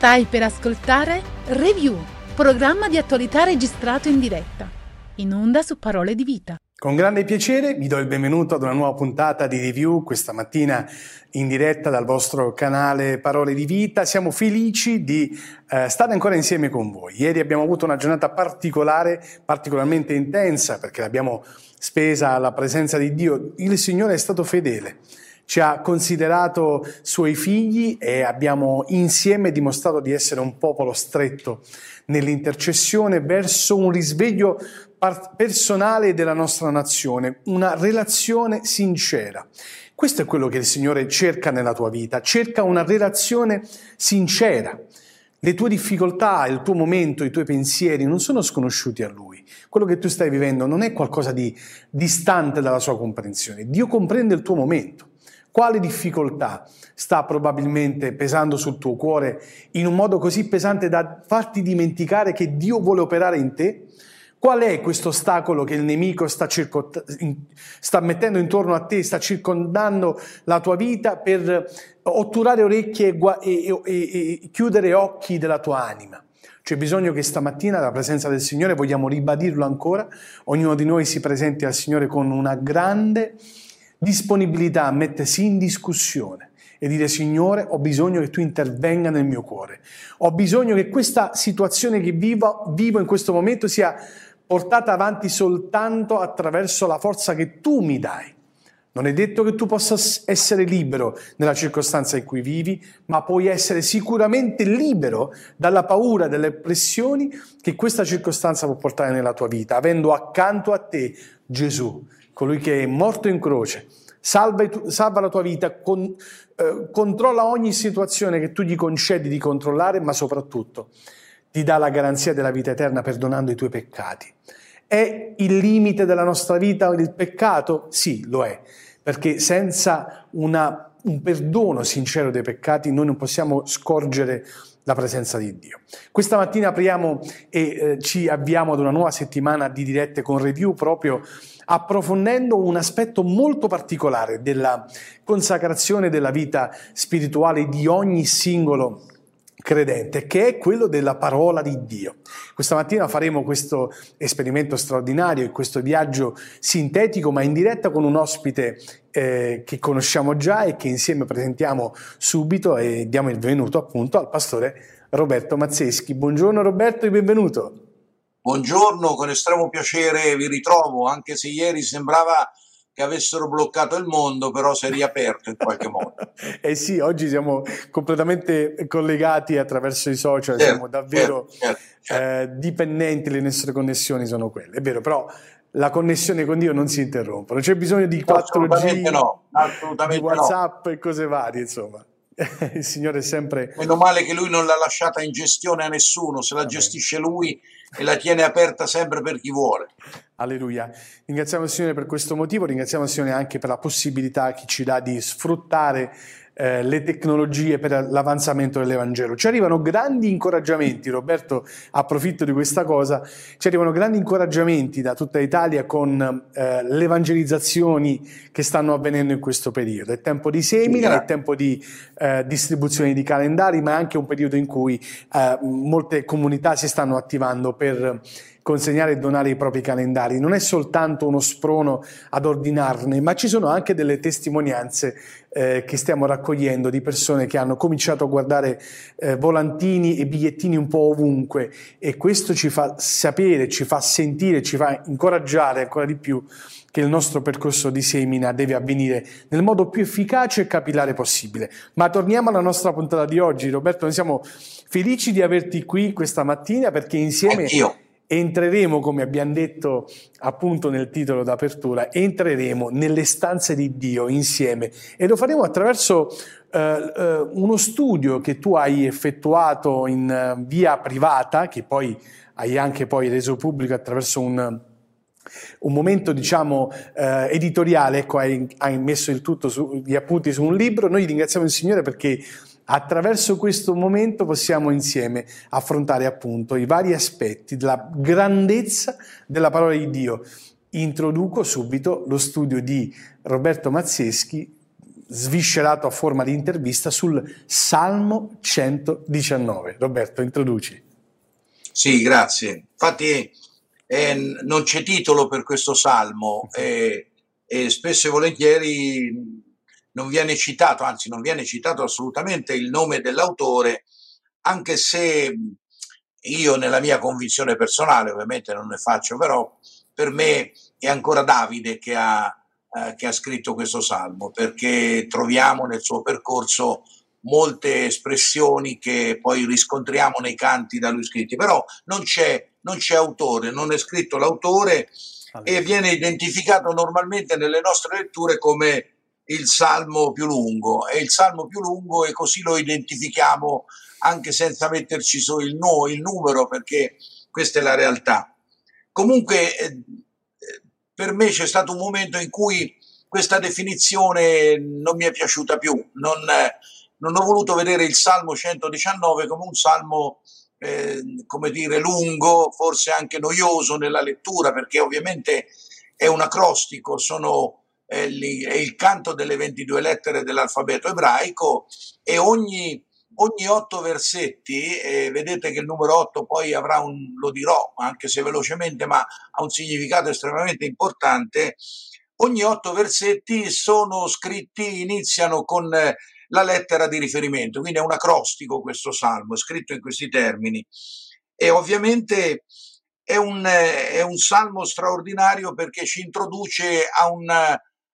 Stai per ascoltare Review, programma di attualità registrato in diretta, in onda su Parole di Vita. Con grande piacere vi do il benvenuto ad una nuova puntata di review questa mattina in diretta dal vostro canale Parole di Vita. Siamo felici di eh, stare ancora insieme con voi. Ieri abbiamo avuto una giornata particolare, particolarmente intensa perché l'abbiamo spesa alla presenza di Dio. Il Signore è stato fedele ci ha considerato suoi figli e abbiamo insieme dimostrato di essere un popolo stretto nell'intercessione verso un risveglio personale della nostra nazione, una relazione sincera. Questo è quello che il Signore cerca nella tua vita, cerca una relazione sincera. Le tue difficoltà, il tuo momento, i tuoi pensieri non sono sconosciuti a Lui. Quello che tu stai vivendo non è qualcosa di distante dalla sua comprensione. Dio comprende il tuo momento. Quale difficoltà sta probabilmente pesando sul tuo cuore in un modo così pesante da farti dimenticare che Dio vuole operare in te? Qual è questo ostacolo che il nemico sta, circot- sta, mettendo intorno a te, sta circondando la tua vita per otturare orecchie e, e, e, e chiudere occhi della tua anima? C'è bisogno che stamattina, alla presenza del Signore, vogliamo ribadirlo ancora, ognuno di noi si presenti al Signore con una grande disponibilità a mettersi in discussione e dire Signore ho bisogno che tu intervenga nel mio cuore, ho bisogno che questa situazione che vivo, vivo in questo momento sia portata avanti soltanto attraverso la forza che tu mi dai. Non è detto che tu possa essere libero nella circostanza in cui vivi, ma puoi essere sicuramente libero dalla paura, dalle pressioni che questa circostanza può portare nella tua vita, avendo accanto a te Gesù colui che è morto in croce, salva, salva la tua vita, con, eh, controlla ogni situazione che tu gli concedi di controllare, ma soprattutto ti dà la garanzia della vita eterna perdonando i tuoi peccati. È il limite della nostra vita il peccato? Sì, lo è, perché senza una, un perdono sincero dei peccati noi non possiamo scorgere la presenza di Dio. Questa mattina apriamo e eh, ci avviamo ad una nuova settimana di dirette con review proprio approfondendo un aspetto molto particolare della consacrazione della vita spirituale di ogni singolo credente, che è quello della parola di Dio. Questa mattina faremo questo esperimento straordinario e questo viaggio sintetico ma in diretta con un ospite eh, che conosciamo già e che insieme presentiamo subito e diamo il benvenuto appunto al pastore Roberto Mazzeschi. Buongiorno Roberto e benvenuto. Buongiorno, con estremo piacere vi ritrovo, anche se ieri sembrava che avessero bloccato il mondo, però si è riaperto in qualche modo. eh sì, oggi siamo completamente collegati attraverso i social, certo, siamo davvero certo, certo, certo. Eh, dipendenti, le nostre connessioni sono quelle, è vero, però la connessione con Dio non si interrompe, non c'è bisogno di 4G, no, di WhatsApp no. e cose varie, insomma. il Signore è sempre... Meno male che Lui non l'ha lasciata in gestione a nessuno, se la Vabbè. gestisce Lui e la tiene aperta sempre per chi vuole. Alleluia. Ringraziamo il Signore per questo motivo, ringraziamo il Signore anche per la possibilità che ci dà di sfruttare eh, le tecnologie per l'avanzamento dell'Evangelo. Ci arrivano grandi incoraggiamenti, Roberto approfitto di questa cosa, ci arrivano grandi incoraggiamenti da tutta Italia con eh, le evangelizzazioni che stanno avvenendo in questo periodo. È tempo di semina, è tempo di eh, distribuzione di calendari, ma è anche un periodo in cui eh, molte comunità si stanno attivando per consegnare e donare i propri calendari. Non è soltanto uno sprono ad ordinarne, ma ci sono anche delle testimonianze eh, che stiamo raccogliendo di persone che hanno cominciato a guardare eh, volantini e bigliettini un po' ovunque e questo ci fa sapere, ci fa sentire, ci fa incoraggiare ancora di più che il nostro percorso di semina deve avvenire nel modo più efficace e capillare possibile. Ma torniamo alla nostra puntata di oggi. Roberto, noi siamo felici di averti qui questa mattina perché insieme... Anch'io entreremo, come abbiamo detto appunto nel titolo d'apertura, entreremo nelle stanze di Dio insieme. E lo faremo attraverso eh, eh, uno studio che tu hai effettuato in uh, via privata, che poi hai anche poi reso pubblico attraverso un, un momento diciamo eh, editoriale, ecco hai, hai messo il tutto su, gli appunti su un libro, noi ringraziamo il Signore perché Attraverso questo momento possiamo insieme affrontare appunto i vari aspetti della grandezza della parola di Dio. Introduco subito lo studio di Roberto Mazzeschi sviscerato a forma di intervista sul Salmo 119. Roberto, introduci. Sì, grazie. Infatti eh, non c'è titolo per questo salmo eh, e spesso e volentieri non viene citato, anzi non viene citato assolutamente il nome dell'autore, anche se io nella mia convinzione personale, ovviamente non ne faccio, però per me è ancora Davide che ha, eh, che ha scritto questo salmo, perché troviamo nel suo percorso molte espressioni che poi riscontriamo nei canti da lui scritti, però non c'è, non c'è autore, non è scritto l'autore allora. e viene identificato normalmente nelle nostre letture come il salmo più lungo, è il salmo più lungo e così lo identifichiamo anche senza metterci solo il, no, il numero perché questa è la realtà. Comunque eh, per me c'è stato un momento in cui questa definizione non mi è piaciuta più, non, non ho voluto vedere il Salmo 119 come un salmo, eh, come dire, lungo, forse anche noioso nella lettura, perché ovviamente è un acrostico, sono, è, il canto delle 22 lettere dell'alfabeto ebraico e ogni, ogni otto versetti, eh, vedete che il numero 8 poi avrà un, lo dirò anche se velocemente, ma ha un significato estremamente importante, ogni otto versetti sono scritti, iniziano con la lettera di riferimento, quindi è un acrostico questo salmo, è scritto in questi termini. E ovviamente è un, è un salmo straordinario perché ci introduce a un,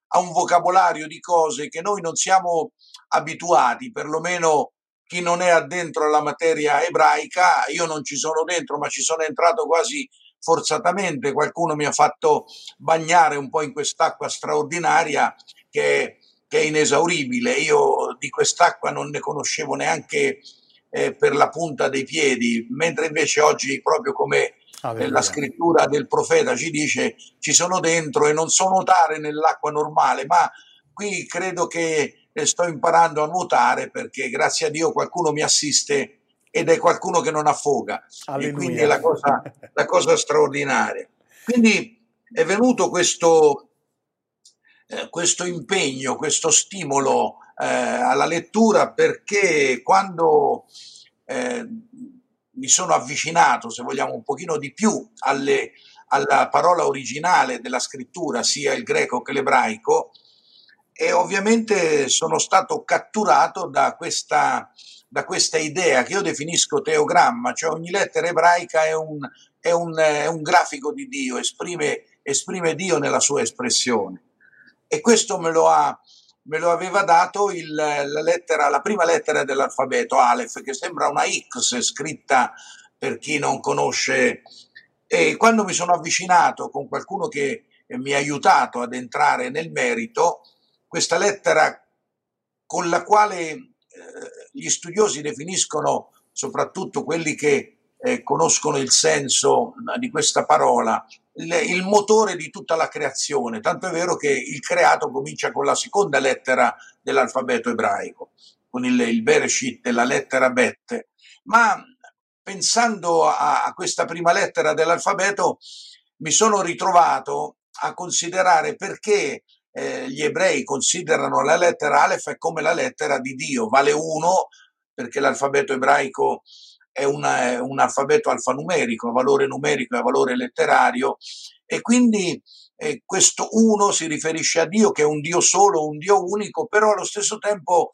a un vocabolario di cose che noi non siamo abituati, perlomeno chi non è addentro alla materia ebraica, io non ci sono dentro, ma ci sono entrato quasi forzatamente, qualcuno mi ha fatto bagnare un po' in quest'acqua straordinaria che che è inesauribile. Io di quest'acqua non ne conoscevo neanche eh, per la punta dei piedi, mentre invece oggi, proprio come ah, la scrittura del profeta ci dice, ci sono dentro e non so nuotare nell'acqua normale, ma qui credo che eh, sto imparando a nuotare perché grazie a Dio qualcuno mi assiste ed è qualcuno che non affoga. Alleluia. E quindi è la cosa, la cosa straordinaria. Quindi è venuto questo, eh, questo impegno, questo stimolo eh, alla lettura perché quando eh, mi sono avvicinato, se vogliamo, un pochino di più alle, alla parola originale della scrittura, sia il greco che l'ebraico, e ovviamente sono stato catturato da questa, da questa idea che io definisco teogramma, cioè ogni lettera ebraica è un, è un, è un grafico di Dio, esprime, esprime Dio nella sua espressione. E questo me lo, ha, me lo aveva dato il, la, lettera, la prima lettera dell'alfabeto, Aleph, che sembra una X scritta per chi non conosce. E quando mi sono avvicinato con qualcuno che mi ha aiutato ad entrare nel merito, questa lettera con la quale eh, gli studiosi definiscono, soprattutto quelli che eh, conoscono il senso di questa parola, il motore di tutta la creazione, tanto è vero che il creato comincia con la seconda lettera dell'alfabeto ebraico, con il, il Bereshit, la lettera Bet. Ma pensando a, a questa prima lettera dell'alfabeto, mi sono ritrovato a considerare perché eh, gli ebrei considerano la lettera Aleph come la lettera di Dio, vale uno perché l'alfabeto ebraico è, una, è un alfabeto alfanumerico, a valore numerico e a valore letterario, e quindi eh, questo uno si riferisce a Dio, che è un Dio solo, un Dio unico, però allo stesso tempo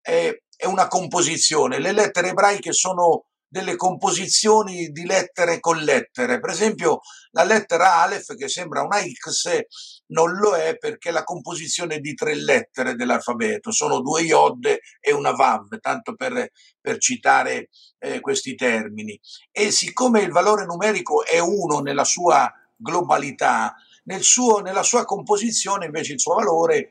è, è una composizione. Le lettere ebraiche sono delle composizioni di lettere con lettere. Per esempio, la lettera Aleph, che sembra una X, non lo è perché la composizione di tre lettere dell'alfabeto sono due Yod e una Vav, tanto per, per citare eh, questi termini. E siccome il valore numerico è uno nella sua globalità, nel suo, nella sua composizione invece il suo valore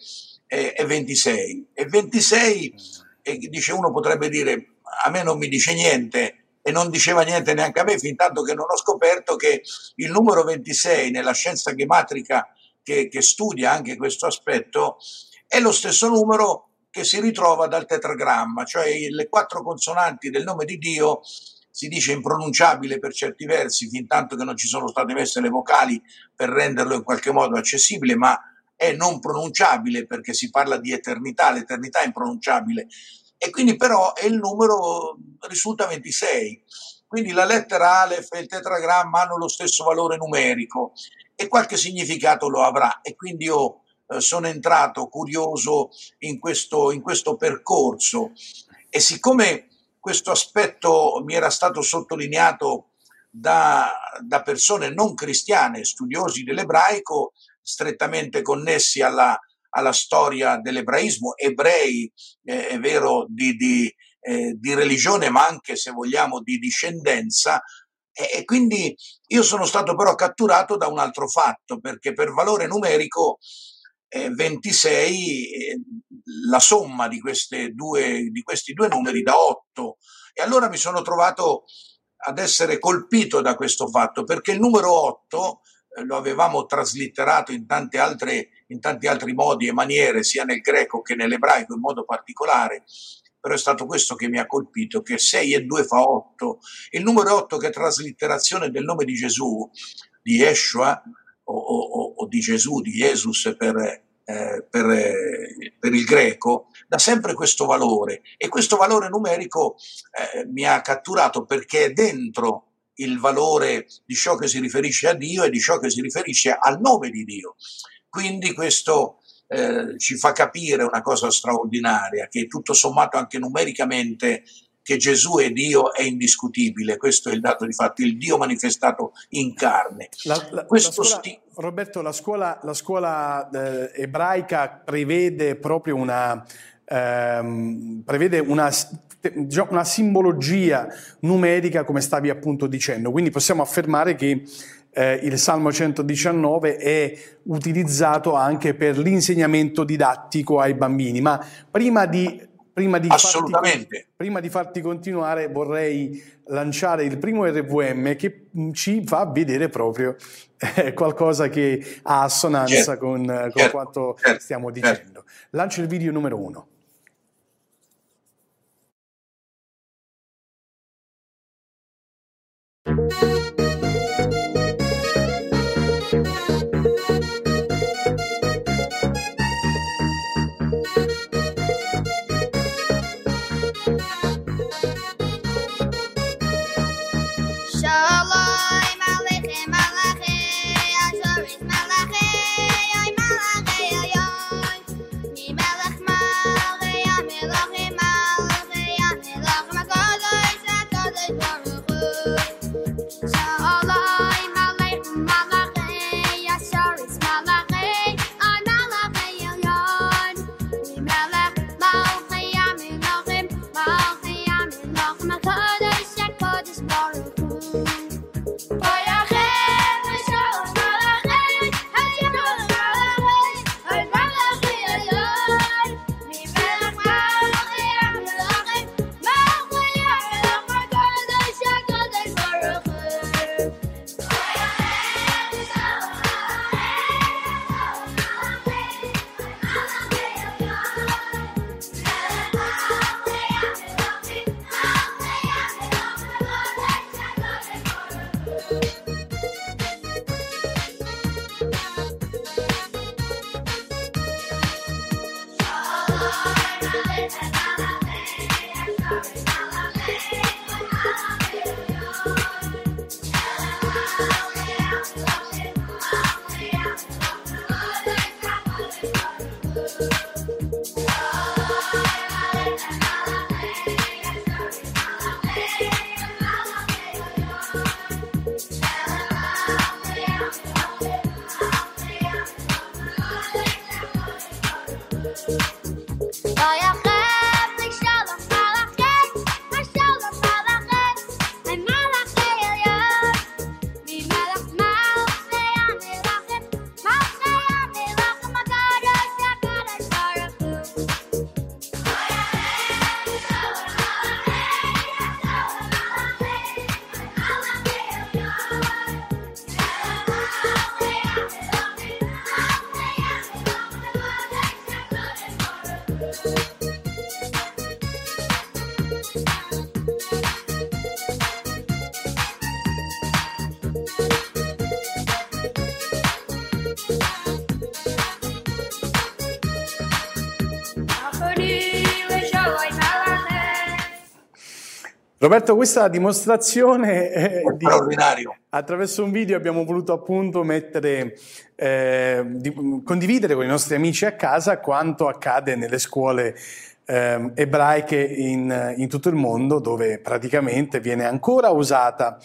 è, è 26. E 26, e dice uno potrebbe dire, a me non mi dice niente, e non diceva niente neanche a me, fin tanto che non ho scoperto che il numero 26 nella scienza gematrica che, che studia anche questo aspetto è lo stesso numero che si ritrova dal tetragramma, cioè le quattro consonanti del nome di Dio si dice impronunciabile per certi versi, fin tanto che non ci sono state messe le vocali per renderlo in qualche modo accessibile, ma è non pronunciabile perché si parla di eternità, l'eternità è impronunciabile e quindi però il numero risulta 26. Quindi la lettera Aleph e il tetragramma hanno lo stesso valore numerico e qualche significato lo avrà e quindi io eh, sono entrato curioso in questo, in questo percorso e siccome questo aspetto mi era stato sottolineato da, da persone non cristiane, studiosi dell'ebraico, strettamente connessi alla, alla storia dell'ebraismo, ebrei, eh, è vero, di, di, eh, di, religione, ma anche, se vogliamo, di discendenza. E, quindi io sono stato però catturato da un altro fatto, perché per valore numerico eh, 26, eh, la somma di, due, di questi due numeri da 8. E allora mi sono trovato ad essere colpito da questo fatto, perché il numero 8 eh, lo avevamo traslitterato in, altre, in tanti altri modi e maniere, sia nel greco che nell'ebraico in modo particolare, però è stato questo che mi ha colpito, che 6 e 2 fa 8. Il numero 8 che è traslitterazione del nome di Gesù, di Yeshua, o, o, o di Gesù, di Jesus per, eh, per, eh, per, il greco, dà sempre questo valore e questo valore numerico eh, mi ha catturato perché è dentro il valore di ciò che si riferisce a Dio e di ciò che si riferisce al nome di Dio. Quindi questo eh, ci fa capire una cosa straordinaria, che tutto sommato anche numericamente che Gesù è Dio è indiscutibile, questo è il dato di fatto, il Dio manifestato in carne. La, la, la scuola, sti- Roberto, la scuola, la scuola eh, ebraica prevede proprio una, ehm, prevede una una simbologia numerica, come stavi appunto dicendo. Quindi possiamo affermare che eh, il Salmo 119 è utilizzato anche per l'insegnamento didattico ai bambini. Ma prima di, prima di, farti, prima di farti continuare vorrei lanciare il primo RVM che mm, ci fa vedere proprio eh, qualcosa che ha assonanza certo, con, con certo, quanto certo, stiamo certo. dicendo. Lancio il video numero uno. Roberto, questa dimostrazione è di, attraverso un video abbiamo voluto appunto mettere, eh, di, condividere con i nostri amici a casa quanto accade nelle scuole eh, ebraiche in, in, tutto il mondo, dove praticamente viene ancora usata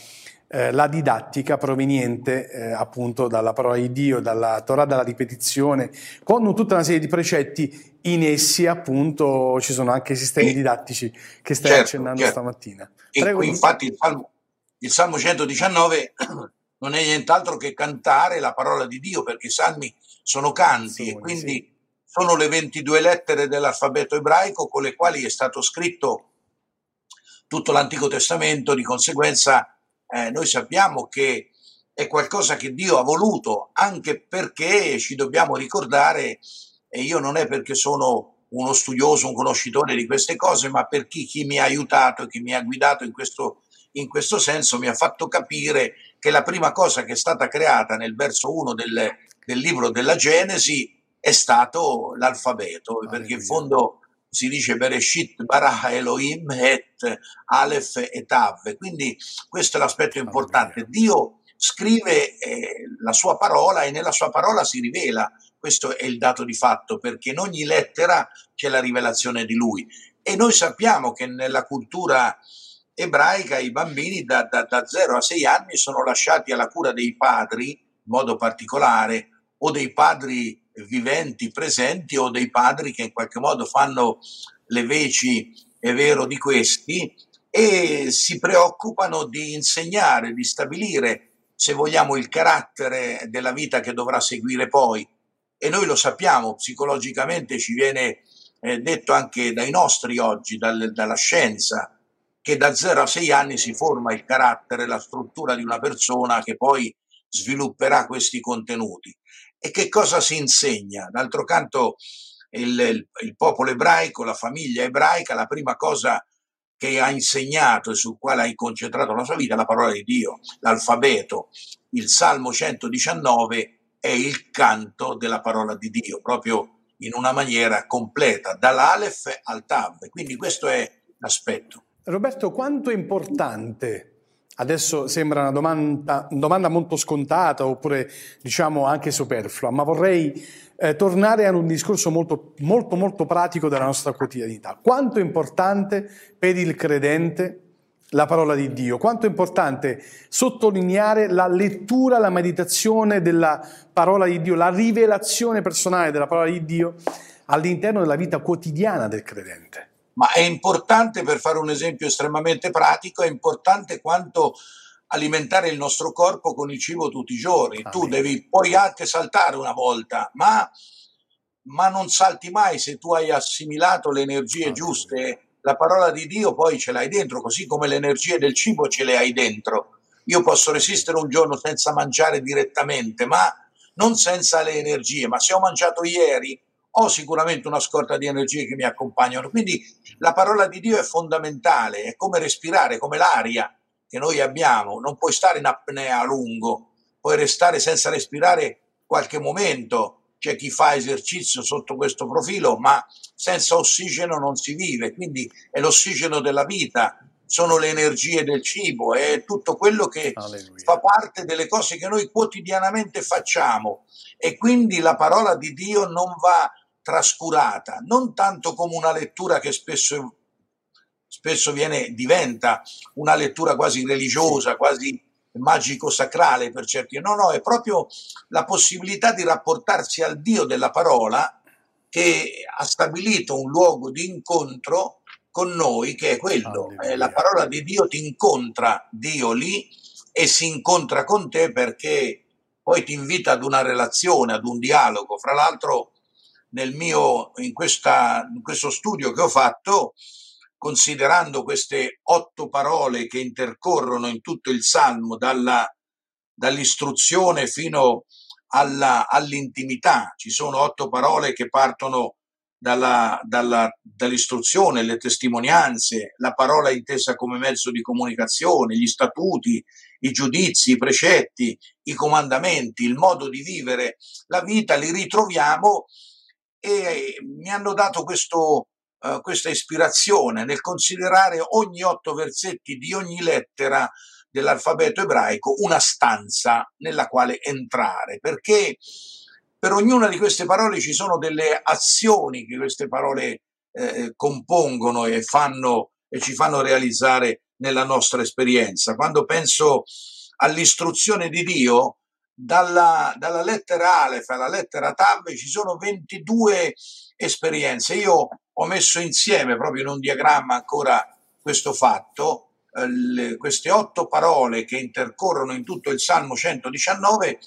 eh, la didattica proveniente eh, appunto dalla parola di Dio, dalla Torah, dalla ripetizione, con tutta una serie di precetti in essi appunto ci sono anche sistemi didattici che stai certo, accennando certo. stamattina. Prego, infatti il Salmo, il Salmo 119 non è nient'altro che cantare la parola di Dio perché i salmi sono canti sì, e quindi sì. sono le 22 lettere dell'alfabeto ebraico con le quali è stato scritto tutto l'Antico Testamento, di conseguenza eh, noi sappiamo che è qualcosa che Dio ha voluto, anche perché ci dobbiamo ricordare, e io non è perché sono uno studioso, un conoscitore di queste cose, ma perché chi mi ha aiutato, chi mi ha guidato in questo, in questo senso, mi ha fatto capire che la prima cosa che è stata creata nel verso 1 del, del libro della Genesi è stato l'alfabeto, ah, perché in fondo si dice Bereshit bara Elohim et Aleph et Tav. Quindi questo è l'aspetto importante. Dio scrive eh, la sua parola e nella sua parola si rivela. Questo è il dato di fatto, perché in ogni lettera c'è la rivelazione di lui. E noi sappiamo che nella cultura ebraica i bambini da, da, da 0 a 6 anni sono lasciati alla cura dei padri, in modo particolare, o dei padri viventi, presenti o dei padri che in qualche modo fanno le veci, è vero, di questi e si preoccupano di insegnare, di stabilire, se vogliamo, il carattere della vita che dovrà seguire poi. E noi lo sappiamo, psicologicamente ci viene eh, detto anche dai nostri oggi, dal, dalla scienza, che da 0 a 6 anni si forma il carattere, la struttura di una persona che poi svilupperà questi contenuti. E che cosa si insegna? D'altro canto il, il, il popolo ebraico, la famiglia ebraica, la prima cosa che ha insegnato e sul quale ha concentrato la sua vita è la parola di Dio, l'alfabeto. Il Salmo 119 è il canto della parola di Dio, proprio in una maniera completa, dall'Alef al Tav. Quindi questo è l'aspetto. Roberto, quanto è importante Adesso sembra una domanda, domanda, molto scontata oppure diciamo anche superflua, ma vorrei eh, tornare ad un discorso molto, molto, molto pratico della nostra quotidianità. Quanto è importante per il credente la parola di Dio? Quanto è importante sottolineare la lettura, la meditazione della parola di Dio, la rivelazione personale della parola di Dio all'interno della vita quotidiana del credente? Ma è importante, per fare un esempio estremamente pratico, è importante quanto alimentare il nostro corpo con il cibo tutti i giorni. Ah, tu devi, puoi anche saltare una volta, ma, ma, non salti mai se tu hai assimilato le energie ah, giuste. La parola di Dio poi ce l'hai dentro, così come le energie del cibo ce le hai dentro. Io posso resistere un giorno senza mangiare direttamente, ma non senza le energie. Ma se ho mangiato ieri, ho sicuramente una scorta di energie che mi accompagnano. Quindi la parola di Dio è fondamentale, è come respirare, come l'aria che noi abbiamo. Non puoi stare in apnea a lungo, puoi restare senza respirare qualche momento. C'è chi fa esercizio sotto questo profilo, ma senza ossigeno non si vive, quindi è l'ossigeno della vita, sono le energie del cibo, è tutto quello che Alleluia. fa parte delle cose che noi quotidianamente facciamo e quindi la parola di Dio non va trascurata, non tanto come una lettura che spesso, spesso viene, diventa una lettura quasi religiosa, quasi magico-sacrale per certi, no, no, è proprio la possibilità di rapportarsi al Dio della parola che ha stabilito un luogo di incontro con noi, che è quello. Eh, la parola di Dio ti incontra, Dio lì, e si incontra con te perché poi ti invita ad una relazione, ad un dialogo. Fra l'altro, nel mio, in, questa, in questo studio che ho fatto, considerando queste otto parole che intercorrono in tutto il Salmo, dalla, dall'istruzione fino alla, all'intimità. Ci sono otto parole che partono dalla, dalla, dall'istruzione, le testimonianze, la parola intesa come mezzo di comunicazione, gli statuti, i giudizi, i precetti, i comandamenti, il modo di vivere la vita, li ritroviamo e mi hanno dato questo, uh, questa ispirazione nel considerare ogni otto versetti di ogni lettera dell'alfabeto ebraico una stanza nella quale entrare, perché per ognuna di queste parole ci sono delle azioni che queste parole eh, compongono e, fanno, e ci fanno realizzare nella nostra esperienza. Quando penso all'istruzione di Dio, dalla, dalla lettera Aleph alla lettera Tav ci sono 22 esperienze. Io ho messo insieme proprio in un diagramma ancora questo fatto, eh, le, queste otto parole che intercorrono in tutto il Salmo 119,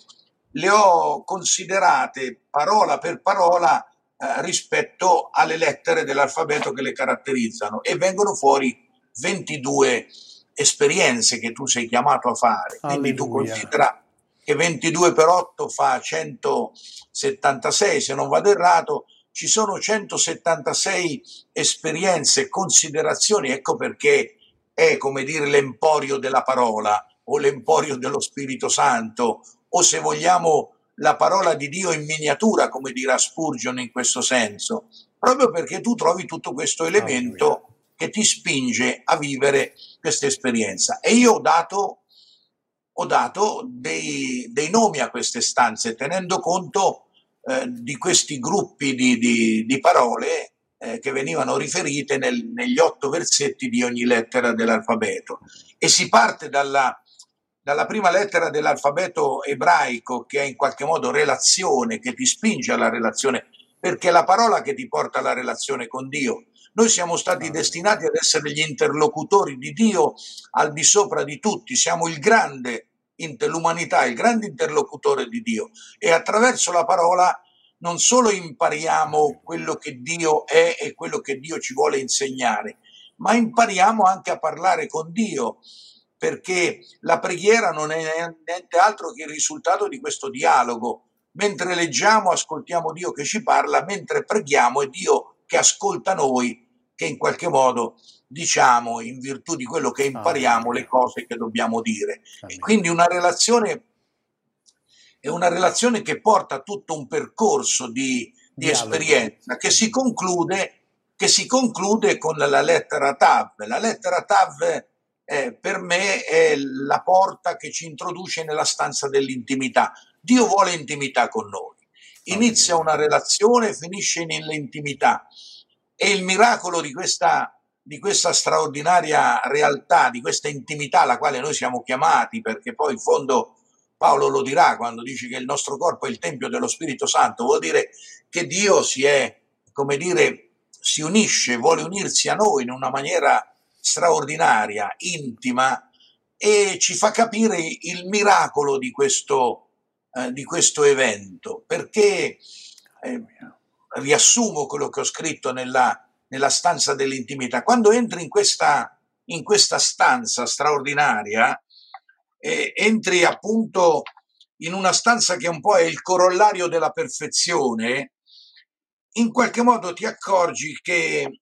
le ho considerate parola per parola eh, rispetto alle lettere dell'alfabeto che le caratterizzano e vengono fuori 22 esperienze che tu sei chiamato a fare. Alleluia. Quindi tu considera che 22 per 8 fa 176, se non vado errato, ci sono 176 esperienze e considerazioni, ecco perché è come dire l'emporio della parola o l'emporio dello Spirito Santo o se vogliamo la parola di Dio in miniatura, come dirà Spurgeon in questo senso, proprio perché tu trovi tutto questo elemento che ti spinge a vivere questa esperienza. E io ho dato ho dato dei, dei nomi a queste stanze tenendo conto eh, di questi gruppi di, di, di parole eh, che venivano riferite nel, negli otto versetti di ogni lettera dell'alfabeto. E si parte dalla, dalla prima lettera dell'alfabeto ebraico che è in qualche modo relazione, che ti spinge alla relazione, perché è la parola che ti porta alla relazione con Dio. Noi siamo stati destinati ad essere gli interlocutori di Dio al di sopra di tutti, siamo il grande, l'umanità, il grande interlocutore di Dio. E attraverso la parola non solo impariamo quello che Dio è e quello che Dio ci vuole insegnare, ma impariamo anche a parlare con Dio, perché la preghiera non è niente altro che il risultato di questo dialogo. Mentre leggiamo, ascoltiamo Dio che ci parla, mentre preghiamo è Dio che ascolta noi che in qualche modo diciamo in virtù di quello che impariamo le cose che dobbiamo dire. E quindi una relazione è una relazione che porta tutto un percorso di, di esperienza che si, conclude, che si conclude con la lettera Tav. La lettera Tav eh, per me è la porta che ci introduce nella stanza dell'intimità. Dio vuole intimità con noi. Inizia una relazione finisce nell'intimità. E il miracolo di questa, di questa straordinaria realtà, di questa intimità alla quale noi siamo chiamati, perché poi in fondo Paolo lo dirà quando dice che il nostro corpo è il Tempio dello Spirito Santo, vuol dire che Dio si è, come dire, si unisce, vuole unirsi a noi in una maniera straordinaria, intima e ci fa capire il miracolo di questo, eh, di questo evento, perché eh, riassumo quello che ho scritto nella, nella stanza dell'intimità. Quando entri in questa, in questa stanza straordinaria, eh, entri appunto in una stanza che un po' è il corollario della perfezione, in qualche modo ti accorgi che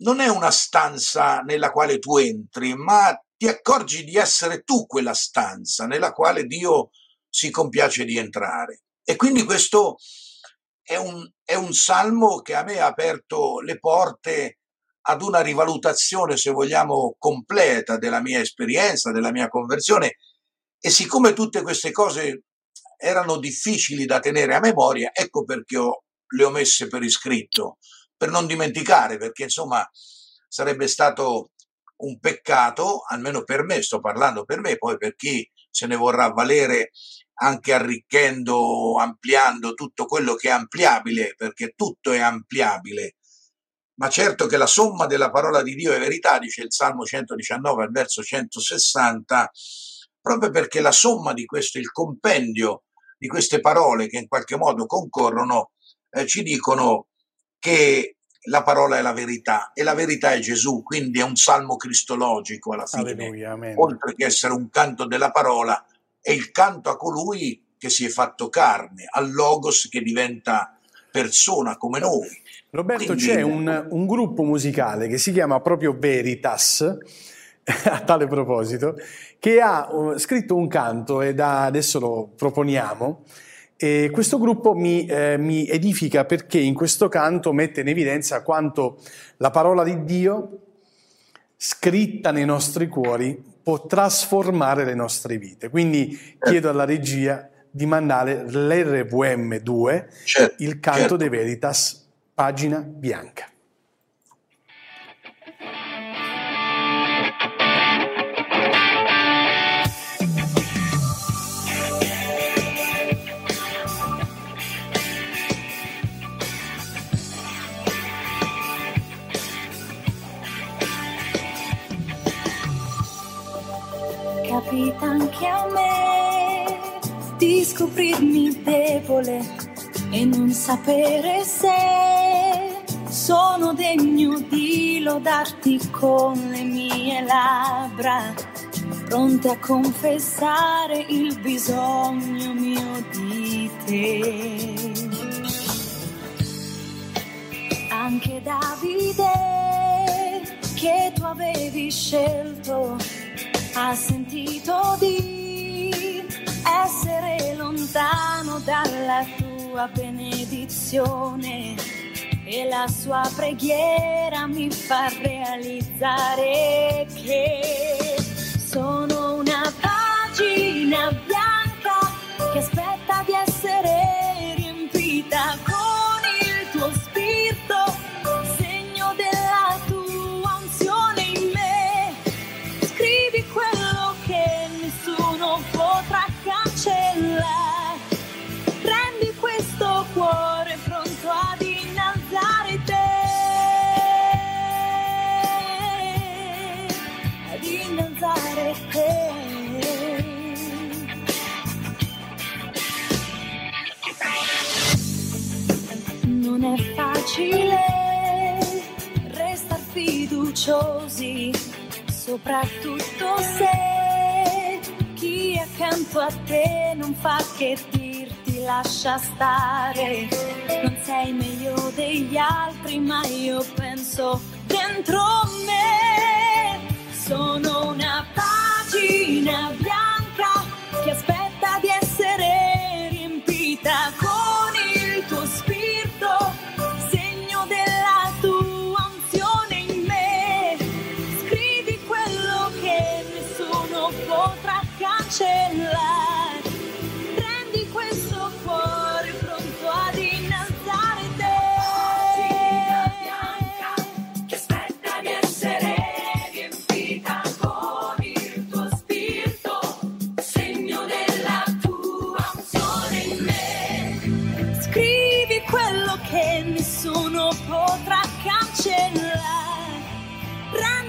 non è una stanza nella quale tu entri, ma ti accorgi di essere tu quella stanza nella quale Dio si compiace di entrare. E quindi questo è un, è un salmo che a me ha aperto le porte ad una rivalutazione, se vogliamo, completa della mia esperienza, della mia conversione. E siccome tutte queste cose erano difficili da tenere a memoria, ecco perché ho, le ho messe per iscritto, per non dimenticare, perché insomma sarebbe stato un peccato, almeno per me, sto parlando per me, poi per chi se ne vorrà valere anche arricchendo, ampliando tutto quello che è ampliabile, perché tutto è ampliabile. Ma certo che la somma della parola di Dio è verità, dice il Salmo 119 al verso 160, proprio perché la somma di questo, il compendio di queste parole che in qualche modo concorrono, eh, ci dicono che la parola è la verità e la verità è Gesù, quindi è un salmo cristologico alla fine, Alleluia, oltre che essere un canto della parola, è il canto a colui che si è fatto carne, al Logos che diventa persona come noi. Roberto, Quindi, c'è un, un, gruppo musicale che si chiama proprio Veritas, a tale proposito, che ha uh, scritto un canto, e da, adesso lo proponiamo, E questo gruppo mi, eh, mi edifica perché in questo canto mette in evidenza quanto la parola di Dio, scritta nei nostri cuori, può trasformare le nostre vite. Quindi chiedo alla regia di mandare l'RVM 2, certo, il canto certo. de Veritas, pagina bianca. Capita anche a me di scoprirmi debole e non sapere se sono degno di lodarti con le mie labbra, pronte a confessare il bisogno mio di te. Anche Davide, che tu avevi scelto, ha sentito di essere lontano dalla tua benedizione e la sua preghiera mi fa realizzare che sono una pagina bianca che aspetta di essere riempita facile restare fiduciosi soprattutto se chi accanto a te non fa che dirti lascia stare. Non sei meglio degli altri, ma io penso dentro me. Sono una pagina bianca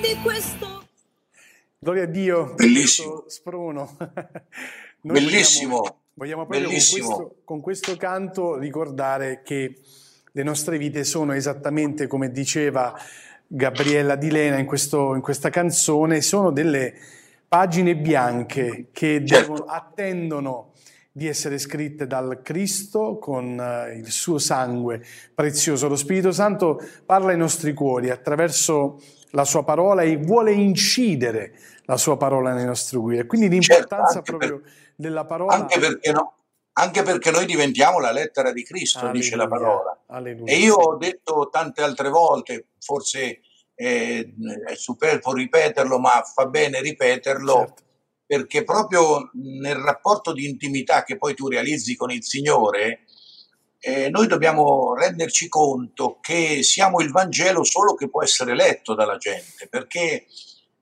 Prendi questo Gloria a Dio. Bellissimo. questo Spruno. Noi Bellissimo. Vogliamo, vogliamo proprio con Bellissimo. questo, con questo canto ricordare che le nostre vite sono esattamente come diceva Gabriella Di Lena in, questo- in questa canzone, sono delle pagine bianche che Certo. devono- attendono di essere scritte dal Cristo con eh, il suo sangue prezioso. Lo Spirito Santo parla ai nostri cuori attraverso la sua parola e vuole incidere la sua parola nei nostri cuori. E quindi l'importanza Certo, proprio della parola. Anche perché, no- anche perché noi diventiamo la lettera di Cristo, dice la Alleluia, parola. alleluia. E io ho detto tante altre volte, forse eh, è superfluo ripeterlo, ma fa bene ripeterlo, Certo. perché proprio nel rapporto di intimità che poi tu realizzi con il Signore, eh, noi dobbiamo renderci conto che siamo il Vangelo solo che può essere letto dalla gente, perché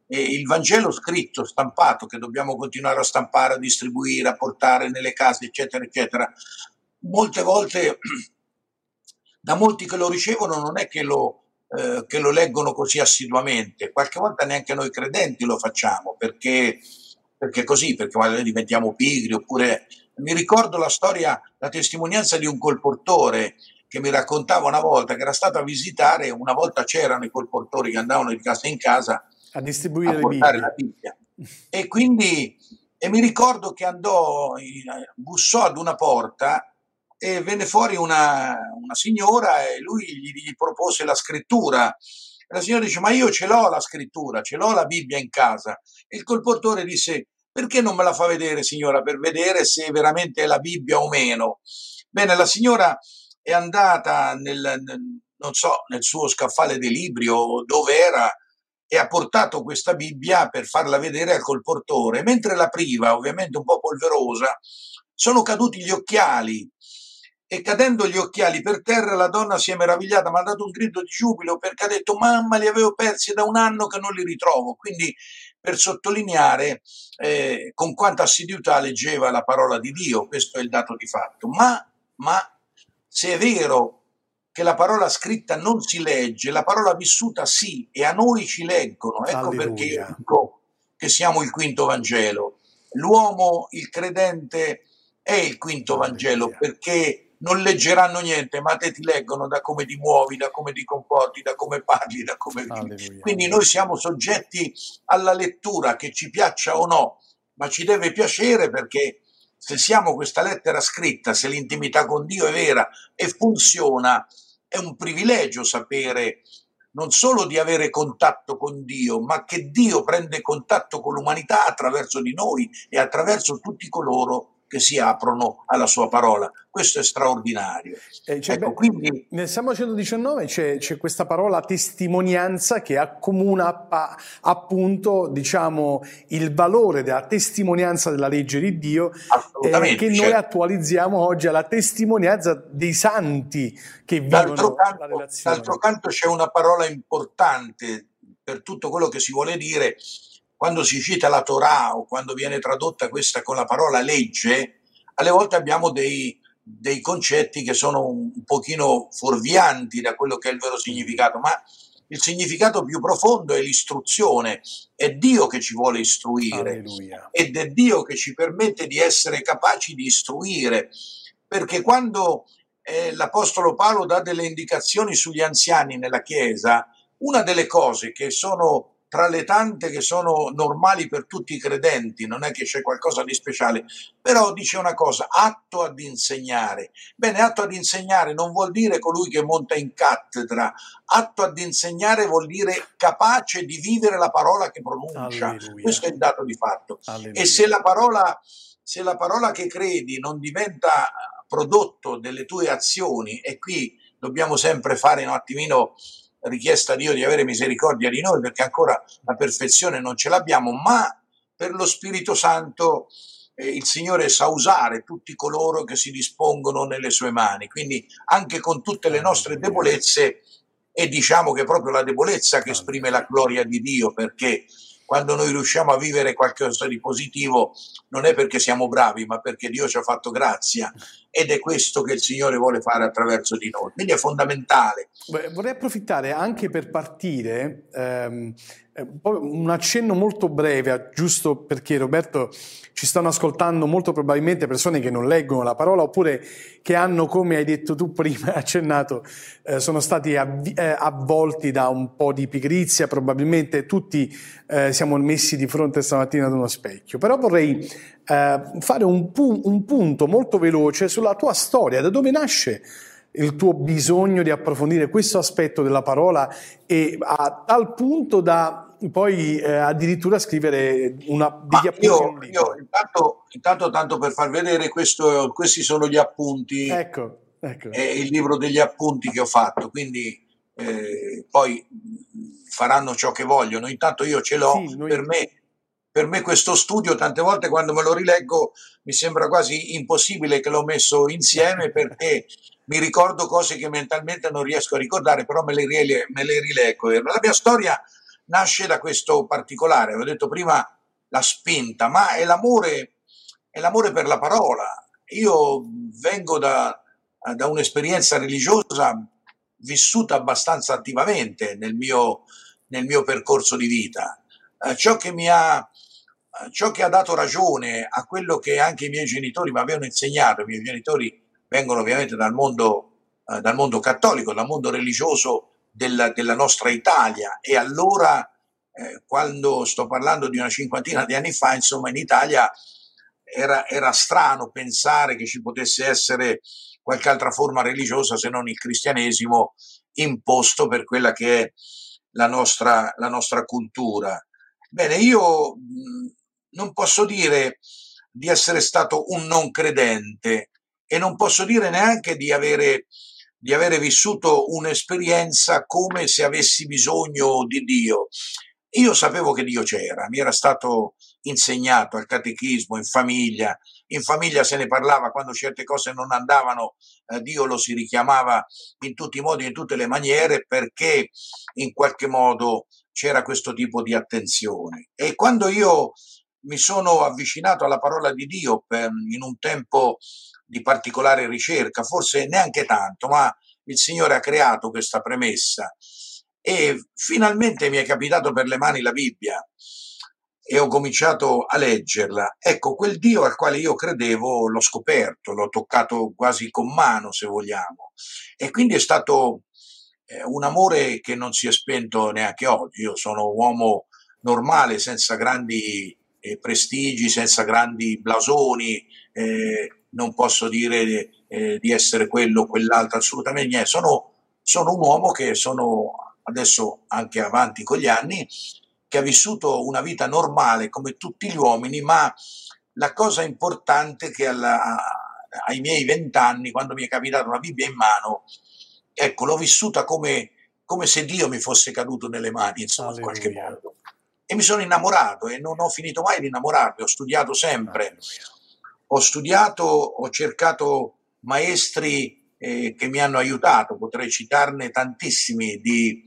eh, il Vangelo scritto, stampato, che dobbiamo continuare a stampare, a distribuire, a portare nelle case, eccetera, eccetera, molte volte da molti che lo ricevono non è che lo, eh, che lo leggono così assiduamente, qualche volta neanche noi credenti lo facciamo perché, perché così, perché magari diventiamo pigri oppure mi ricordo la storia, la testimonianza di un colportore che mi raccontava una volta che era stato a visitare, una volta c'erano i colportori che andavano di casa in casa A distribuire a portare la Bibbia. E quindi e mi ricordo che andò, bussò ad una porta e venne fuori una, una signora e lui gli, gli propose la scrittura. La signora dice: Ma io ce l'ho la scrittura, ce l'ho la Bibbia in casa. E il colportore disse: perché non me la fa vedere, signora, per vedere se veramente è la Bibbia o meno? Bene, la signora è andata nel, nel- so, nel suo scaffale dei libri o dove era e ha portato questa Bibbia per farla vedere al colportore. Mentre l'apriva, ovviamente un po' polverosa, sono caduti gli occhiali e cadendo gli occhiali per terra la donna si è meravigliata, mi ha dato un grido di giubilo perché ha detto mamma li avevo persi da un anno che non li ritrovo. Quindi per sottolineare eh, con quanta assiduità leggeva la parola di Dio, questo è il dato di fatto. Ma, ma se è vero che la parola scritta non si legge, la parola vissuta sì, e a noi ci leggono. Ecco perché io Alleluia. dico che siamo il quinto Vangelo. L'uomo, il credente, è il quinto Vangelo Alleluia. perché non leggeranno niente, ma te ti leggono da come ti muovi, da come ti comporti, da come parli, da come vivi. Alleluia. Quindi noi siamo soggetti alla lettura, che ci piaccia o no, ma ci deve piacere perché se siamo questa lettera scritta, se l'intimità con Dio è vera e funziona, è un privilegio sapere non solo di avere contatto con Dio, ma che Dio prende contatto con l'umanità attraverso di noi e attraverso tutti coloro che si aprono alla sua parola. Questo è straordinario. Eh, c'è- Ecco, beh, quindi Nel Salmo 119 c'è, c'è questa parola testimonianza che accomuna appunto diciamo, il valore della testimonianza della legge di Dio eh, che noi certo. attualizziamo oggi alla testimonianza dei santi che D'altro vivono la canto, relazione. d'altro canto c'è una parola importante per tutto quello che si vuole dire quando si cita la Torah o quando viene tradotta questa con la parola legge, alle volte abbiamo dei, dei concetti che sono un, pochino fuorvianti da quello che è il vero significato, ma il significato più profondo è l'istruzione, è Dio che ci vuole istruire Alleluia. ed è Dio che ci permette di essere capaci di istruire, perché quando eh, l'Apostolo Paolo dà delle indicazioni sugli anziani nella Chiesa, una delle cose che sono tra le tante che sono normali per tutti i credenti, non è che c'è qualcosa di speciale, però dice una cosa, atto ad insegnare. Bene, atto ad insegnare non vuol dire colui che monta in cattedra, atto ad insegnare vuol dire capace di vivere la parola che pronuncia. Alleluia. Questo è il dato di fatto. Alleluia. E se la parola, se la parola che credi non diventa prodotto delle tue azioni, e qui dobbiamo sempre fare un attimino richiesta a Dio di avere misericordia di noi, perché ancora la perfezione non ce l'abbiamo, ma per lo Spirito Santo eh, il Signore sa usare tutti coloro che si dispongono nelle sue mani. Quindi anche con tutte le nostre debolezze, e diciamo che è proprio la debolezza che esprime la gloria di Dio, perché quando noi riusciamo a vivere qualcosa di positivo non è perché siamo bravi, ma perché Dio ci ha fatto grazia ed è questo che il Signore vuole fare attraverso di noi. Quindi è fondamentale. Vorrei approfittare anche per partire, ehm, eh, un accenno molto breve, giusto perché Roberto ci stanno ascoltando molto probabilmente persone che non leggono la parola oppure che hanno, come hai detto tu prima, accennato, eh, sono stati avvi- eh, avvolti da un po' di pigrizia, probabilmente tutti eh, siamo messi di fronte stamattina ad uno specchio. Però vorrei eh, fare un, pu- un punto molto veloce sulla tua storia, da dove nasce il tuo bisogno di approfondire questo aspetto della parola e a tal punto da poi eh, addirittura scrivere una, degli appunti io, un io intanto, intanto, tanto per far vedere, questo- questi sono gli appunti, Ecco, ecco. è il libro degli appunti che ho fatto, quindi eh, poi faranno ciò che vogliono. Intanto io ce l'ho, Sì, noi- per, me, per me questo studio tante volte quando me lo rileggo mi sembra quasi impossibile che l'ho messo insieme perché mi ricordo cose che mentalmente non riesco a ricordare, però me le, me le rileggo. La mia storia nasce da questo particolare, ho detto prima la spinta, ma è l'amore, è l'amore per la parola. Io vengo da, da un'esperienza religiosa vissuta abbastanza attivamente nel mio, nel mio percorso di vita. Eh, ciò, che mi ha, ciò che ha dato ragione a quello che anche i miei genitori mi avevano insegnato, i miei genitori vengono ovviamente dal mondo, eh, dal mondo cattolico, dal mondo religioso della, della nostra Italia e allora, eh, quando sto parlando di una cinquantina di anni fa, insomma in Italia era, era strano pensare che ci potesse essere qualche altra forma religiosa se non il cristianesimo imposto per quella che è la nostra, la nostra cultura. Bene, io non posso dire di essere stato un non credente e non posso dire neanche di avere, di avere vissuto un'esperienza come se avessi bisogno di Dio. Io sapevo che Dio c'era, mi era stato insegnato al catechismo, in famiglia, in famiglia se ne parlava quando certe cose non andavano, eh, Dio lo si richiamava in tutti i modi, in tutte le maniere, perché in qualche modo c'era questo tipo di attenzione. E quando io mi sono avvicinato alla parola di Dio per, in un tempo di particolare ricerca, forse neanche tanto, ma il Signore ha creato questa premessa e finalmente mi è capitato per le mani la Bibbia e ho cominciato a leggerla. Ecco, quel Dio al quale io credevo l'ho scoperto, l'ho toccato quasi con mano, se vogliamo. E quindi è stato eh, un amore che non si è spento neanche oggi. Io sono un uomo normale, senza grandi eh, prestigi, senza grandi blasoni, eh, non posso dire eh, di essere quello o quell'altro, assolutamente niente. Sono, sono un uomo che sono adesso anche avanti con gli anni, che ha vissuto una vita normale come tutti gli uomini, ma la cosa importante è che alla, ai miei vent'anni, quando mi è capitata una Bibbia in mano, ecco, l'ho vissuta come, come se Dio mi fosse caduto nelle mani, insomma, in qualche Alleluia. modo. E mi sono innamorato e non ho finito mai di innamorarmi, ho studiato sempre, ho studiato, ho cercato maestri eh, che mi hanno aiutato, potrei citarne tantissimi di,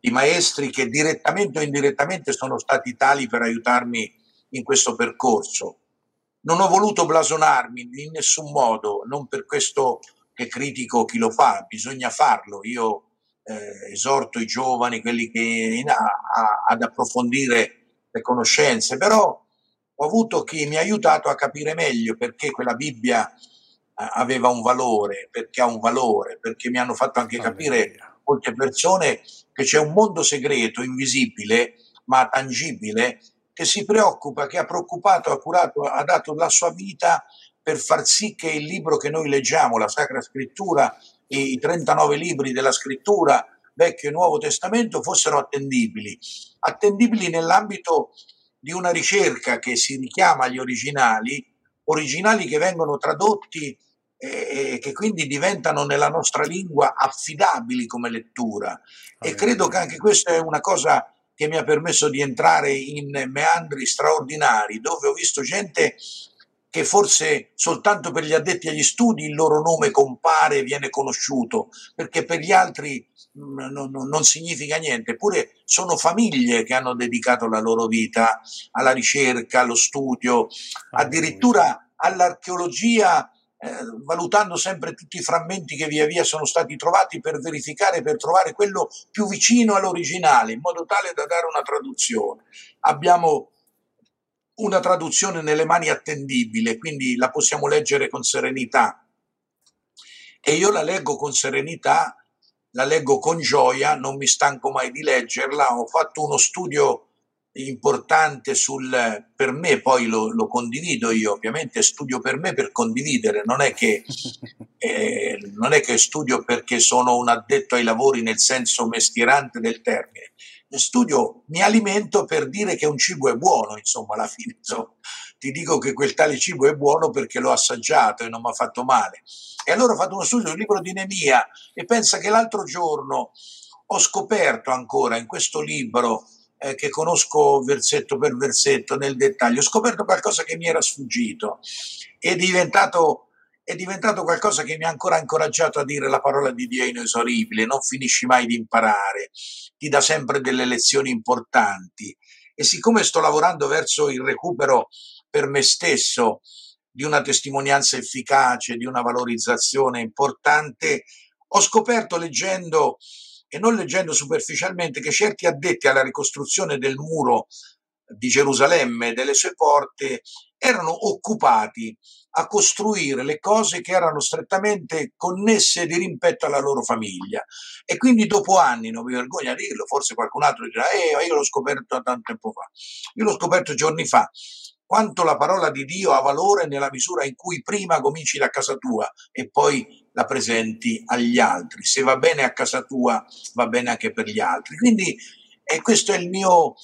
di maestri che direttamente o indirettamente sono stati tali per aiutarmi in questo percorso. Non ho voluto blasonarmi in nessun modo, non per questo che critico chi lo fa, bisogna farlo. Io eh, esorto i giovani, quelli che a- a- ad approfondire le conoscenze, però ho avuto chi mi ha aiutato a capire meglio perché quella Bibbia eh, aveva un valore, perché ha un valore, perché mi hanno fatto anche capire molte persone che c'è un mondo segreto, invisibile, ma tangibile, che si preoccupa, che ha preoccupato, ha curato, ha dato la sua vita per far sì che il libro che noi leggiamo, la Sacra Scrittura, i 39 libri della Scrittura, Vecchio e Nuovo Testamento, fossero attendibili. Attendibili nell'ambito di una ricerca che si richiama agli originali, originali che vengono tradotti e che quindi diventano nella nostra lingua affidabili come lettura. E credo che anche questa è una cosa che mi ha permesso di entrare in meandri straordinari, dove ho visto gente che forse soltanto per gli addetti agli studi il loro nome compare e viene conosciuto, perché per gli altri mh, non, non- non significa niente, eppure sono famiglie che hanno dedicato la loro vita alla ricerca, allo studio, addirittura all'archeologia, eh, valutando sempre tutti i frammenti che via via sono stati trovati per verificare, per trovare quello più vicino all'originale, in modo tale da dare una traduzione. Abbiamo una traduzione nelle mani attendibile, quindi la possiamo leggere con serenità. E io la leggo con serenità, la leggo con gioia, non mi stanco mai di leggerla. Ho fatto uno studio importante sul per me, poi lo, lo condivido io, ovviamente studio per me per condividere, non è che eh, non è che studio perché sono un addetto ai lavori nel senso mestierante del termine. Studio, mi alimento per dire che un cibo è buono, insomma, alla fine. insomma. ti dico che quel tale cibo è buono perché l'ho assaggiato e non mi ha fatto male. E allora ho fatto uno studio del libro di Nemia e pensa che l'altro giorno ho scoperto ancora in questo libro eh, che conosco versetto per versetto nel dettaglio, ho scoperto qualcosa che mi era sfuggito. È diventato, è diventato qualcosa che mi ha ancora incoraggiato a dire la parola di Dio inesoribile, non finisci mai di imparare, ti dà sempre delle lezioni importanti. E siccome sto lavorando verso il recupero per me stesso di una testimonianza efficace, di una valorizzazione importante, ho scoperto leggendo e non leggendo superficialmente che certi addetti alla ricostruzione del muro di Gerusalemme e delle sue porte erano occupati a costruire le cose che erano strettamente connesse di rimpetto alla loro famiglia. E quindi dopo anni, non mi vergogno a dirlo, forse qualcun altro dirà, eh, io l'ho scoperto tanto tempo fa, io l'ho scoperto giorni fa, quanto la parola di Dio ha valore nella misura in cui prima cominci da casa tua e poi la presenti agli altri. Se va bene a casa tua, va bene anche per gli altri. Quindi eh, questo è il mio,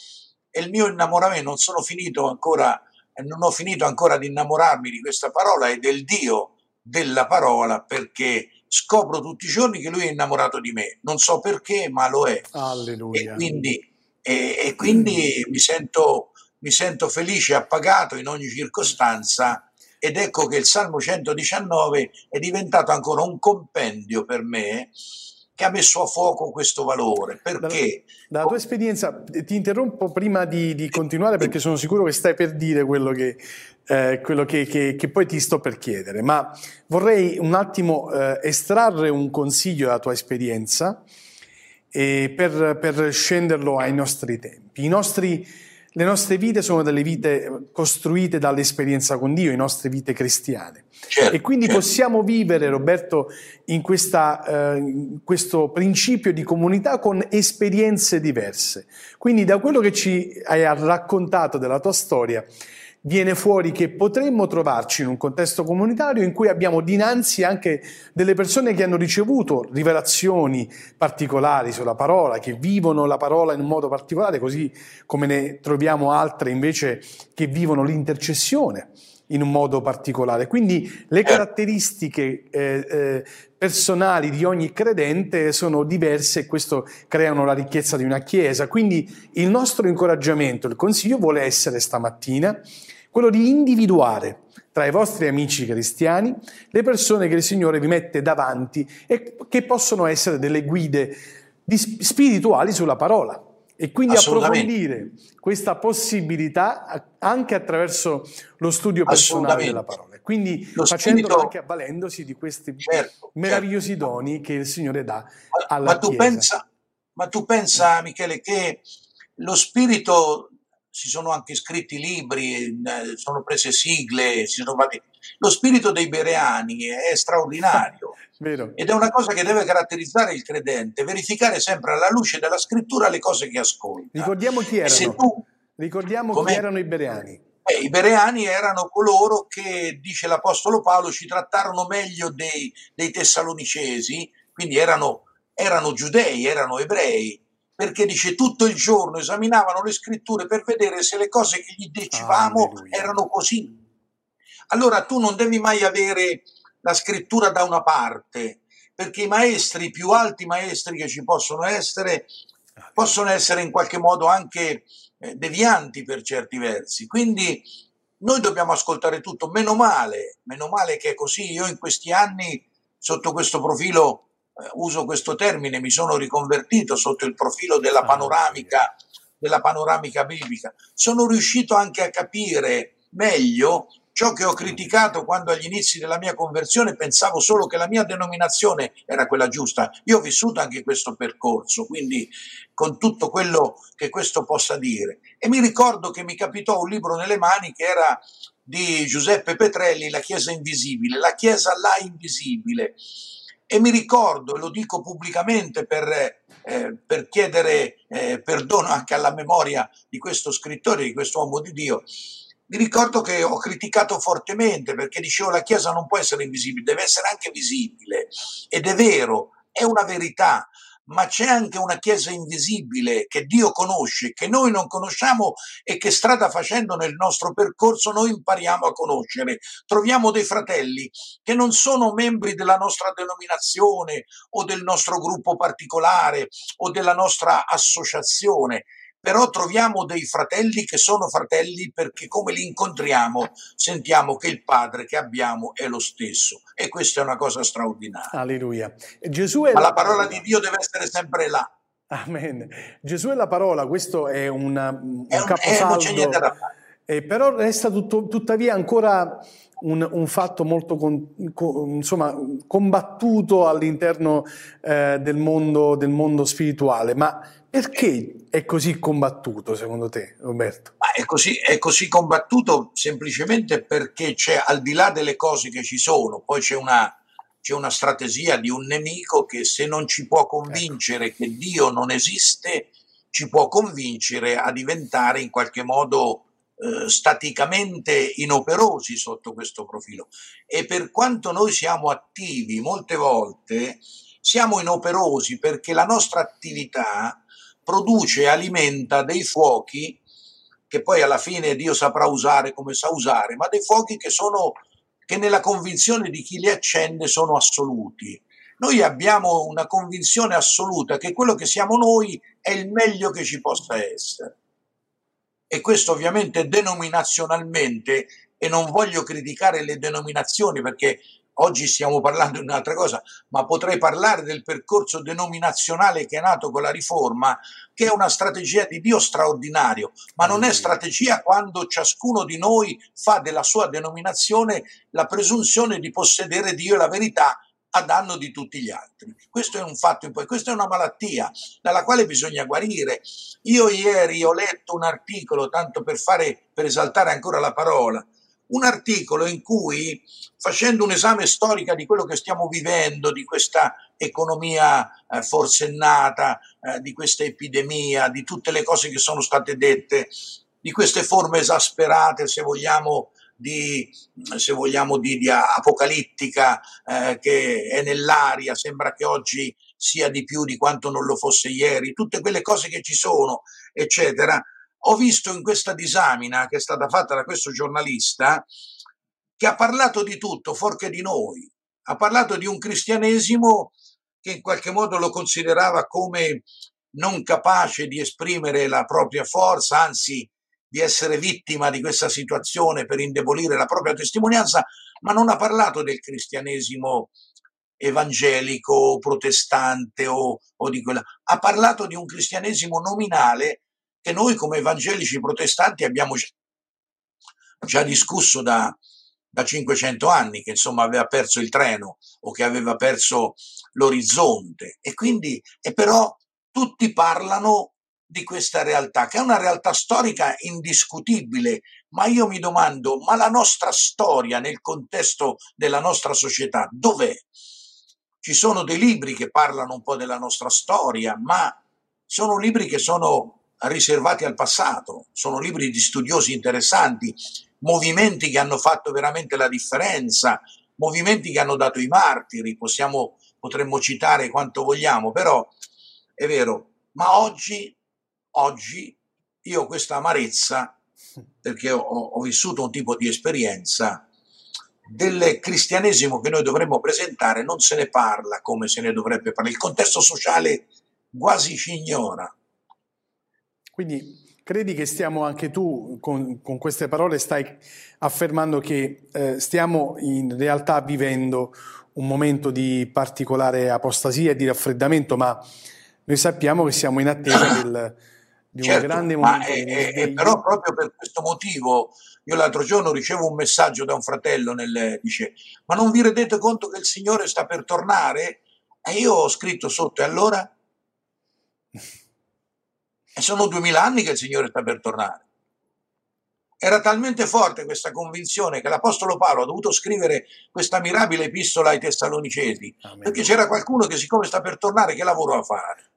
è il mio innamoramento, non sono finito ancora e non ho finito ancora di innamorarmi di questa parola e del Dio della parola perché scopro tutti i giorni che lui è innamorato di me. Non so perché, ma lo è. E Alleluia. quindi, e- e quindi mi, sento, mi sento felice e appagato in ogni circostanza ed ecco che il Salmo 119 è diventato ancora un compendio per me che ha messo a fuoco questo valore. Perché? Dalla tua esperienza, ti interrompo prima di, di continuare perché sono sicuro che stai per dire quello, che, eh, quello che, che- che poi ti sto per chiedere, ma vorrei un attimo eh, estrarre un consiglio dalla tua esperienza e per, per scenderlo ai nostri tempi. I nostri- le nostre vite sono delle vite costruite dall'esperienza con Dio, le nostre vite cristiane. Certo, E quindi certo. possiamo vivere, Roberto, in, questa, eh, in questo principio di comunità con esperienze diverse. Quindi da quello che ci hai raccontato della tua storia, viene fuori che potremmo trovarci in un contesto comunitario in cui abbiamo dinanzi anche delle persone che hanno ricevuto rivelazioni particolari sulla parola, che vivono la parola in un modo particolare, così come ne troviamo altre invece che vivono l'intercessione in un modo particolare. Quindi le caratteristiche eh, eh, personali di ogni credente sono diverse e questo creano la ricchezza di una chiesa. Quindi il nostro incoraggiamento, il consiglio vuole essere stamattina quello di individuare tra i vostri amici cristiani le persone che il Signore vi mette davanti e che possono essere delle guide spirituali sulla parola. E quindi approfondire questa possibilità anche attraverso lo studio personale della parola. Quindi Lo facendolo spirito- anche avvalendosi di questi Certo, meravigliosi certo. doni che il Signore dà Ma, alla ma tu Chiesa. pensa, ma tu pensa, Michele, che lo spirito, si sono anche scritti libri, eh, sono prese sigle, si sono fatti- lo spirito dei bereani è straordinario ed è una cosa che deve caratterizzare il credente, verificare sempre alla luce della scrittura le cose che ascolta. Ricordiamo chi erano. tu Ricordiamo chi erano i bereani. Eh, I bereani erano coloro che, dice l'Apostolo Paolo, ci trattarono meglio dei, dei tessalonicesi, quindi erano, erano giudei, erano ebrei, perché dice tutto il giorno esaminavano le scritture per vedere se le cose che gli dicevamo Alleluia. erano così. Allora tu non devi mai avere la scrittura da una parte, perché i maestri, i più alti maestri che ci possono essere, possono essere in qualche modo anche eh, devianti per certi versi. Quindi noi dobbiamo ascoltare tutto, meno male, meno male che è così. Io in questi anni, sotto questo profilo, uso questo termine, mi sono riconvertito sotto il profilo della panoramica, della panoramica biblica. Sono riuscito anche a capire meglio ciò che ho criticato quando agli inizi della mia conversione pensavo solo che la mia denominazione era quella giusta. Io ho vissuto anche questo percorso, quindi con tutto quello che questo possa dire. E mi ricordo che mi capitò un libro nelle mani che era di Giuseppe Petrelli, La Chiesa Invisibile, la Chiesa là invisibile. E mi ricordo, e lo dico pubblicamente per, eh, per chiedere eh, perdono anche alla memoria di questo scrittore, di questo uomo di Dio, mi ricordo che ho criticato fortemente perché dicevo la Chiesa non può essere invisibile, deve essere anche visibile. Ed è vero, è una verità, ma c'è anche una Chiesa invisibile che Dio conosce, che noi non conosciamo e che strada facendo nel nostro percorso noi impariamo a conoscere. Troviamo dei fratelli che non sono membri della nostra denominazione o del nostro gruppo particolare o della nostra associazione, però troviamo dei fratelli che sono fratelli perché come li incontriamo sentiamo che il Padre che abbiamo è lo stesso e questa è una cosa straordinaria. Alleluia. Gesù è Ma la parola di Dio deve essere sempre là. Amen. Gesù è la parola, questo è una- un, È un- caposaldo, eh, però resta tutto- tuttavia ancora un, un fatto molto con- co- insomma, combattuto all'interno eh, del, mondo, del mondo spirituale. Ma perché è così combattuto secondo te, Roberto? È così, è così combattuto semplicemente perché c'è al di là delle cose che ci sono, poi c'è una, c'è una strategia di un nemico che se non ci può convincere che Dio non esiste, ci può convincere a diventare in qualche modo eh, staticamente inoperosi sotto questo profilo. E per quanto noi siamo attivi, molte volte siamo inoperosi perché la nostra attività produce e alimenta dei fuochi che poi alla fine Dio saprà usare come sa usare, ma dei fuochi che sono che nella convinzione di chi li accende sono assoluti. Noi abbiamo una convinzione assoluta che quello che siamo noi è il meglio che ci possa essere. E questo ovviamente denominazionalmente, e non voglio criticare le denominazioni perché oggi stiamo parlando di un'altra cosa, ma potrei parlare del percorso denominazionale che è nato con la riforma, che è una strategia di Dio straordinario, ma non è strategia quando ciascuno di noi fa della sua denominazione la presunzione di possedere Dio e la verità a danno di tutti gli altri. Questo è un fatto, questa è una malattia dalla quale bisogna guarire. Io ieri ho letto un articolo, tanto per fare, per esaltare ancora la parola, un articolo in cui, facendo un esame storico di quello che stiamo vivendo, di questa economia eh, forsennata, eh, di questa epidemia, di tutte le cose che sono state dette, di queste forme esasperate, se vogliamo, di, se vogliamo di, di apocalittica eh, che è nell'aria, sembra che oggi sia di più di quanto non lo fosse ieri, tutte quelle cose che ci sono, eccetera. Ho visto in questa disamina che è stata fatta da questo giornalista che ha parlato di tutto, forché di noi, ha parlato di un cristianesimo che in qualche modo lo considerava come non capace di esprimere la propria forza, anzi di essere vittima di questa situazione per indebolire la propria testimonianza, ma non ha parlato del cristianesimo evangelico, protestante o, o di quella. Ha parlato di un cristianesimo nominale che noi come evangelici protestanti abbiamo già discusso da, da 500 anni, che insomma aveva perso il treno o che aveva perso l'orizzonte. E quindi, e però tutti parlano di questa realtà, che è una realtà storica indiscutibile, ma io mi domando, ma la nostra storia nel contesto della nostra società dov'è? Ci sono dei libri che parlano un po' della nostra storia, ma sono libri che sono riservati al passato, sono libri di studiosi interessanti, movimenti che hanno fatto veramente la differenza, movimenti che hanno dato i martiri, possiamo, potremmo citare quanto vogliamo, però è vero, ma oggi oggi io questa amarezza, perché ho, ho, vissuto un tipo di esperienza, del cristianesimo che noi dovremmo presentare non se ne parla come se ne dovrebbe parlare. Il contesto sociale quasi ci ignora. Quindi credi che stiamo anche tu, con, con queste parole, stai affermando che eh, stiamo in realtà vivendo un momento di particolare apostasia e di raffreddamento, ma noi sappiamo che siamo in attesa del di un certo, grande ma momento è, di è- però proprio per questo motivo io l'altro giorno ricevo un messaggio da un fratello nel, dice ma non vi rendete conto che il Signore sta per tornare? E io ho scritto sotto e allora? E sono duemila anni che il Signore sta per tornare. Era talmente forte questa convinzione che l'Apostolo Paolo ha dovuto scrivere questa mirabile epistola ai Tessalonicesi, Amen. perché c'era qualcuno che siccome sta per tornare, che lavoro a fare?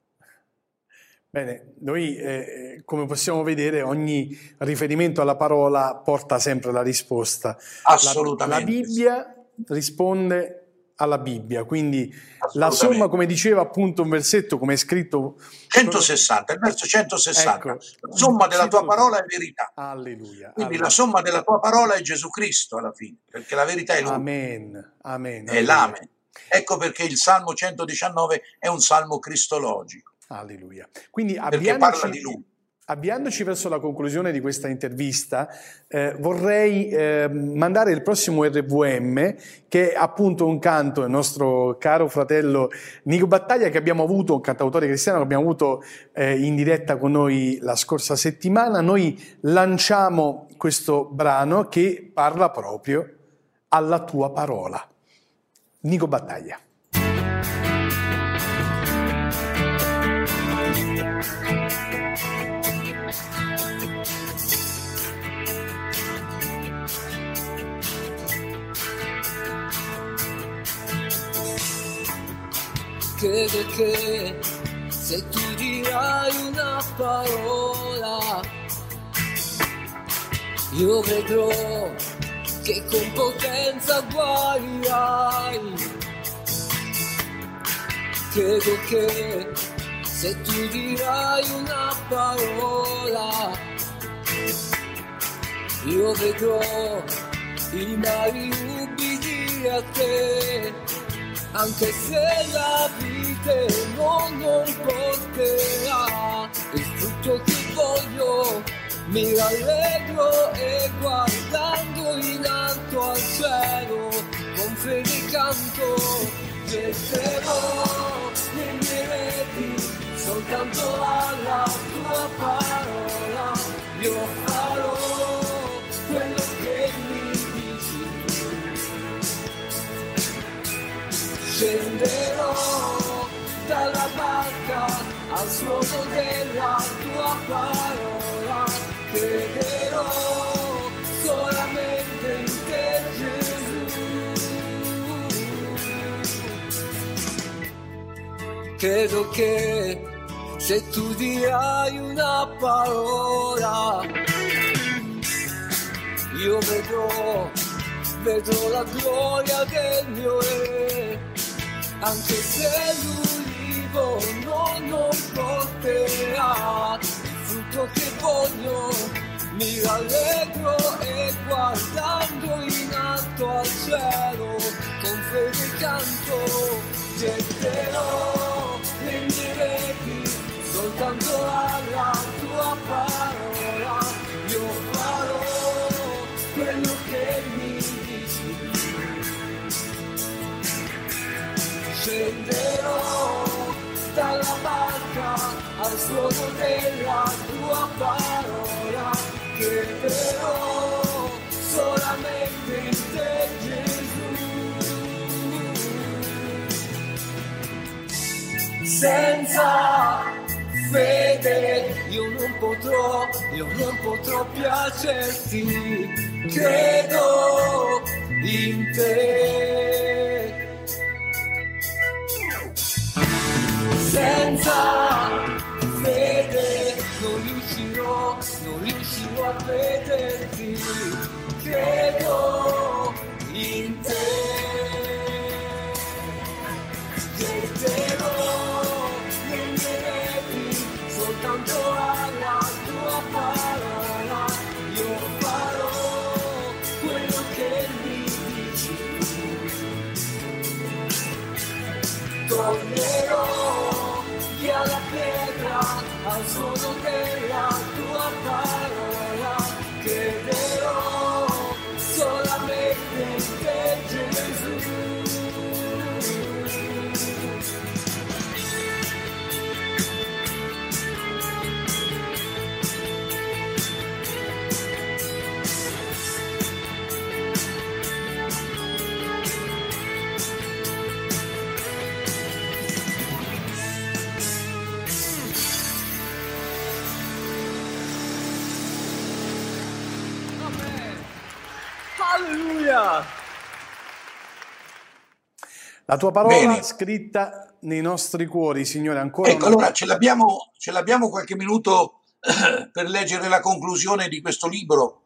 Bene, noi eh, come possiamo vedere ogni riferimento alla parola porta sempre la risposta. La- Assolutamente. La, Bibbia risponde alla Bibbia, quindi la somma, come diceva appunto un versetto, come è scritto... 160, il verso 160. Ecco, la somma della tua parola è verità. Alleluia. Quindi alleluia. la somma della tua parola è Gesù Cristo alla fine, perché la verità è Lui, Amen, amen. è l'Amen. Ecco perché il Salmo 119 è un salmo cristologico, Alleluia. Quindi avviandoci, di Lui. avviandoci verso la conclusione di questa intervista, eh, vorrei eh, mandare il prossimo RVM, che è appunto un canto del nostro caro fratello Nico Battaglia, che abbiamo avuto, un cantautore cristiano che abbiamo avuto eh, in diretta con noi la scorsa settimana. Noi lanciamo questo brano che parla proprio alla tua parola. Nico Battaglia. Credo che se tu dirai una parola, io vedrò che con potenza guarirai. Credo che se tu dirai una parola, io vedrò i mari ubidi a te, anche se la vita non, non porterà il frutto che voglio, mi rallegro e guardando in alto al cielo, con fede canto, getterò le mie reti soltanto alla tua parola, io farò quello che mi dici scenderò dalla barca al suono della tua parola, crederò solamente in te Gesù. Credo che se tu dirai una parola, io vedrò, vedrò la gloria del mio re, anche se l'ulivo non, non porterà il frutto che voglio, mi rallegro e guardando in alto al cielo, con fede canto, getterò le mie reti soltanto alla tua parola, io farò quello che mi dici. Scenderò dalla barca al suono della tua parola, crederò solamente in te Gesù. Senza fede io non potrò, io non potrò piacerti, credo in te. Senza fede non riuscirò, non riuscirò a vederti, credo in Alleluia! La tua parola Bene. scritta nei nostri cuori, Signore, ancora Ecco, una allora ce l'abbiamo, ce l'abbiamo qualche minuto per leggere la conclusione di questo libro,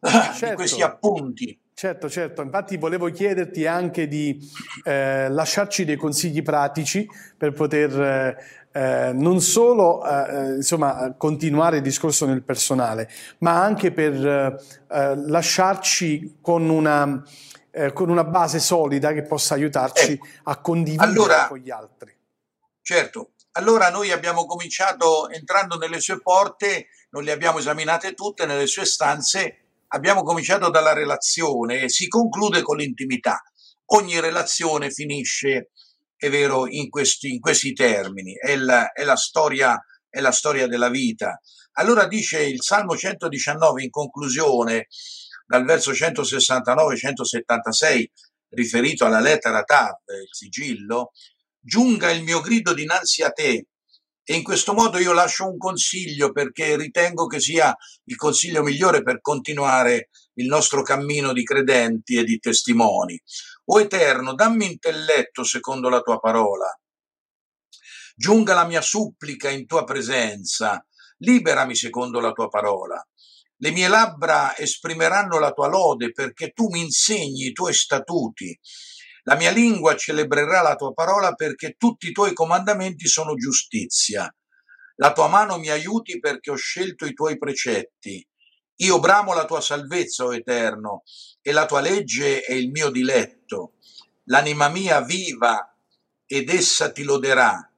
di Certo. questi appunti. Certo, certo, infatti volevo chiederti anche di eh, lasciarci dei consigli pratici per poter eh, non solo eh, eh, insomma, continuare il discorso nel personale, ma anche per eh, eh, lasciarci con una, eh, con una base solida che possa aiutarci Ecco. a condividere Allora- con gli altri. Certo, allora noi abbiamo cominciato entrando nelle sue porte, non le abbiamo esaminate tutte, nelle sue stanze, abbiamo cominciato dalla relazione e si conclude con l'intimità. Ogni relazione finisce, è vero, in questi, in questi termini, è la, è la storia, è la storia della vita. Allora dice il Salmo 119 in conclusione, dal verso 169-176, riferito alla lettera Tav, il sigillo, giunga il mio grido dinanzi a te. E in questo modo io lascio un consiglio perché ritengo che sia il consiglio migliore per continuare il nostro cammino di credenti e di testimoni. O Eterno, dammi intelletto secondo la tua parola. Giunga la mia supplica in tua presenza. Liberami secondo la tua parola. Le mie labbra esprimeranno la tua lode perché tu mi insegni i tuoi statuti. La mia lingua celebrerà la tua parola perché tutti i tuoi comandamenti sono giustizia. La tua mano mi aiuti perché ho scelto i tuoi precetti. Io bramo la tua salvezza, o Eterno, e la tua legge è il mio diletto. L'anima mia viva ed essa ti loderà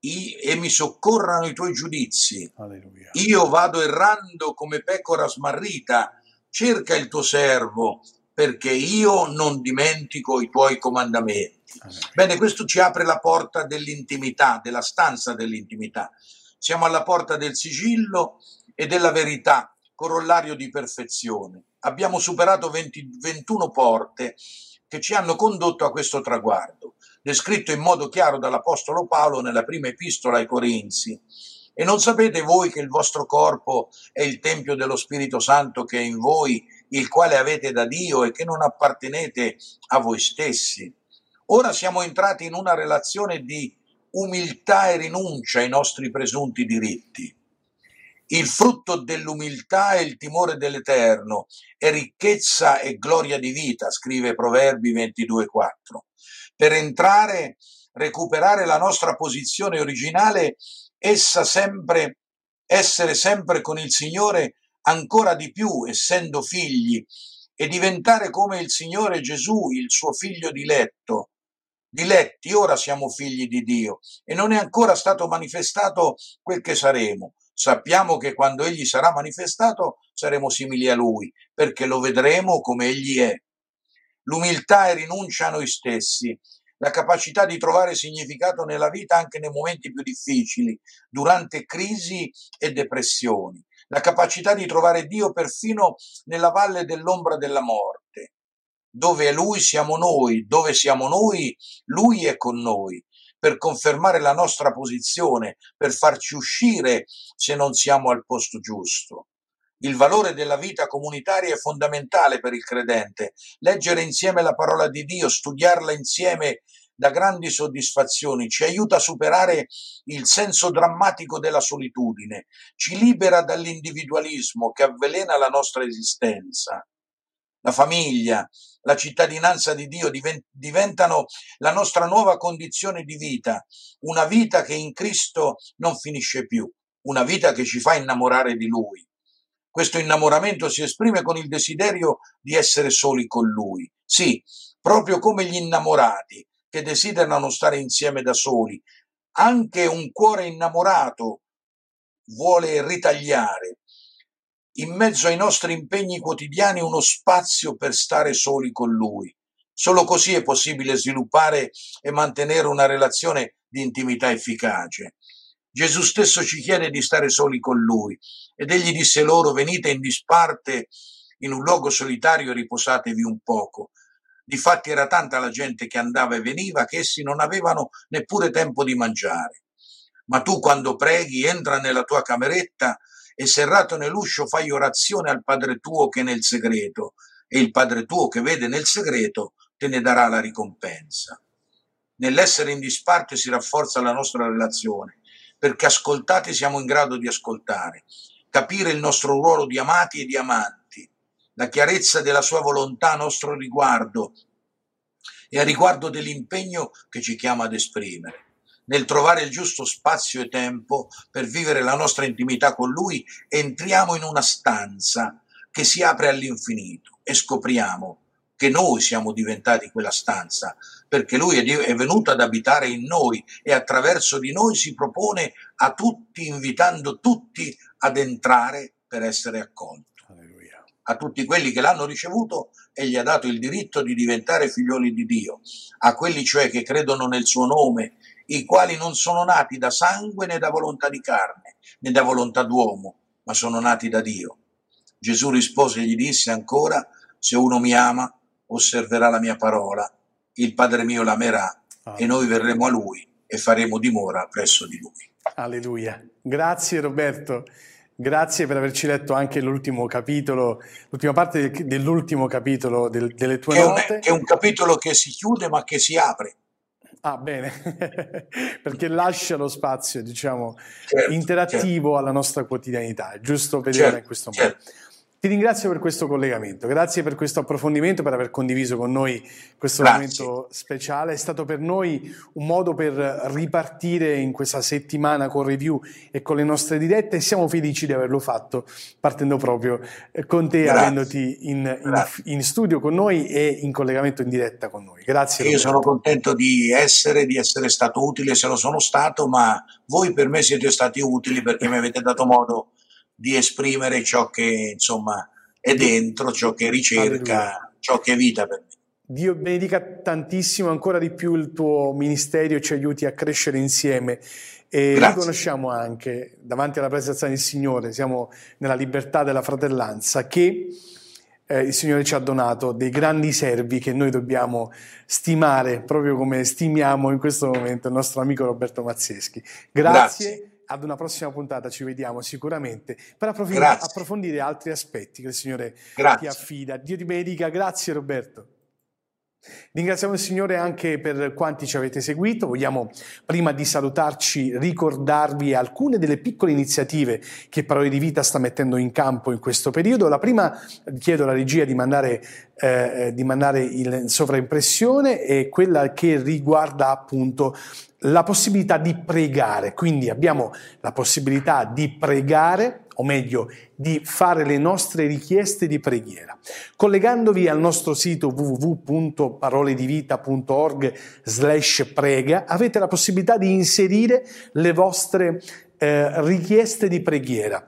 I- e mi soccorrano i tuoi giudizi. Alleluia. Io vado errando come pecora smarrita, cerca il tuo servo, perché io non dimentico i tuoi comandamenti. Alleluia. Bene, questo ci apre la porta dell'intimità, della stanza dell'intimità. Siamo alla porta del sigillo e della verità, corollario di perfezione. Abbiamo superato 20 21 porte che ci hanno condotto a questo traguardo, descritto in modo chiaro dall'Apostolo Paolo nella prima epistola ai Corinzi. E non sapete voi che il vostro corpo è il Tempio dello Spirito Santo che è in voi, il quale avete da Dio e che non appartenete a voi stessi? Ora siamo entrati in una relazione di umiltà e rinuncia ai nostri presunti diritti. Il frutto dell'umiltà è il timore dell'Eterno, è ricchezza e gloria di vita, scrive Proverbi 22,4. Per entrare, recuperare la nostra posizione originale, essa sempre, essere sempre con il Signore ancora di più, essendo figli, e diventare come il Signore Gesù, il suo figlio diletto. Diletti, ora siamo figli di Dio e non è ancora stato manifestato quel che saremo. Sappiamo che quando Egli sarà manifestato saremo simili a Lui, perché lo vedremo come Egli è. L'umiltà e rinuncia a noi stessi, la capacità di trovare significato nella vita anche nei momenti più difficili, durante crisi e depressioni, la capacità di trovare Dio perfino nella valle dell'ombra della morte. Dove è Lui siamo noi, dove siamo noi, Lui è con noi, per confermare la nostra posizione, per farci uscire se non siamo al posto giusto. Il valore della vita comunitaria è fondamentale per il credente. Leggere insieme la parola di Dio, studiarla insieme da grandi soddisfazioni, ci aiuta a superare il senso drammatico della solitudine, ci libera dall'individualismo che avvelena la nostra esistenza. La famiglia, la cittadinanza di Dio diven- diventano la nostra nuova condizione di vita, una vita che in Cristo non finisce più, una vita che ci fa innamorare di Lui. Questo innamoramento si esprime con il desiderio di essere soli con Lui. Sì, proprio come gli innamorati che desiderano stare insieme da soli. Anche un cuore innamorato vuole ritagliare in mezzo ai nostri impegni quotidiani uno spazio per stare soli con Lui. Solo così è possibile sviluppare e mantenere una relazione di intimità efficace. Gesù stesso ci chiede di stare soli con Lui ed egli disse loro venite in disparte in un luogo solitario e riposatevi un poco. Difatti era tanta la gente che andava e veniva che essi non avevano neppure tempo di mangiare. Ma tu quando preghi entra nella tua cameretta e serrato nell'uscio fai orazione al Padre tuo che è nel segreto e il Padre tuo che vede nel segreto te ne darà la ricompensa. Nell'essere in disparte si rafforza la nostra relazione, perché ascoltati siamo in grado di ascoltare, capire il nostro ruolo di amati e di amanti, la chiarezza della sua volontà a nostro riguardo e a riguardo dell'impegno che ci chiama ad esprimere. Nel trovare il giusto spazio e tempo per vivere la nostra intimità con Lui, entriamo in una stanza che si apre all'infinito e scopriamo che noi siamo diventati quella stanza, perché Lui è, venuto ad abitare in noi e attraverso di noi si propone a tutti, invitando tutti ad entrare per essere accolti Alleluia. a tutti quelli che l'hanno ricevuto e gli ha dato il diritto di diventare figlioli di Dio, a quelli cioè che credono nel suo nome, i quali non sono nati da sangue né da volontà di carne, né da volontà d'uomo, ma sono nati da Dio. Gesù rispose e gli disse ancora, se uno mi ama, osserverà la mia parola, il Padre mio l'amerà e noi verremo a lui e faremo dimora presso di lui. Alleluia. Grazie Roberto. Grazie per averci letto anche l'ultimo capitolo, l'ultima parte del- dell'ultimo capitolo del- delle tue Che un, note. che è un capitolo che si chiude ma che si apre. Ah, bene, perché lascia lo spazio, diciamo, Certo, interattivo alla nostra quotidianità. È giusto vederla certo, in questo modo. Ti ringrazio per questo collegamento, grazie per questo approfondimento, per aver condiviso con noi questo Grazie. momento speciale. È stato per noi un modo per ripartire in questa settimana con review e con le nostre dirette e siamo felici di averlo fatto partendo proprio eh, con te, Grazie. avendoti in, in- in studio con noi e in collegamento in diretta con noi. Grazie. Io Roberto. sono contento di essere, di essere stato utile, se lo sono stato, ma voi per me siete stati utili perché mi avete dato modo di esprimere ciò che insomma è dentro, ciò che ricerca, ciò che è vita per me. Dio benedica tantissimo ancora di più il tuo ministero e ci aiuti a crescere insieme. E Grazie. riconosciamo anche davanti alla presenza del Signore, siamo nella libertà della fratellanza, che eh, il Signore ci ha donato dei grandi servi che noi dobbiamo stimare, proprio come stimiamo in questo momento il nostro amico Roberto Mazzeschi. Grazie. Grazie. Ad una prossima puntata ci vediamo sicuramente per approfondire altri aspetti che il Signore ti Grazie. affida. Dio ti benedica, grazie Roberto. Ringraziamo il Signore anche per quanti ci avete seguito. Vogliamo, prima di salutarci, ricordarvi alcune delle piccole iniziative che Parole di Vita sta mettendo in campo in questo periodo. La prima, chiedo alla regia di mandare, eh, di mandare il sovraimpressione, è quella che riguarda appunto la possibilità di pregare. Quindi abbiamo la possibilità di pregare, o meglio, di fare le nostre richieste di preghiera. Collegandovi al nostro sito www.paroledivita.org slash prega, avete la possibilità di inserire le vostre eh, richieste di preghiera.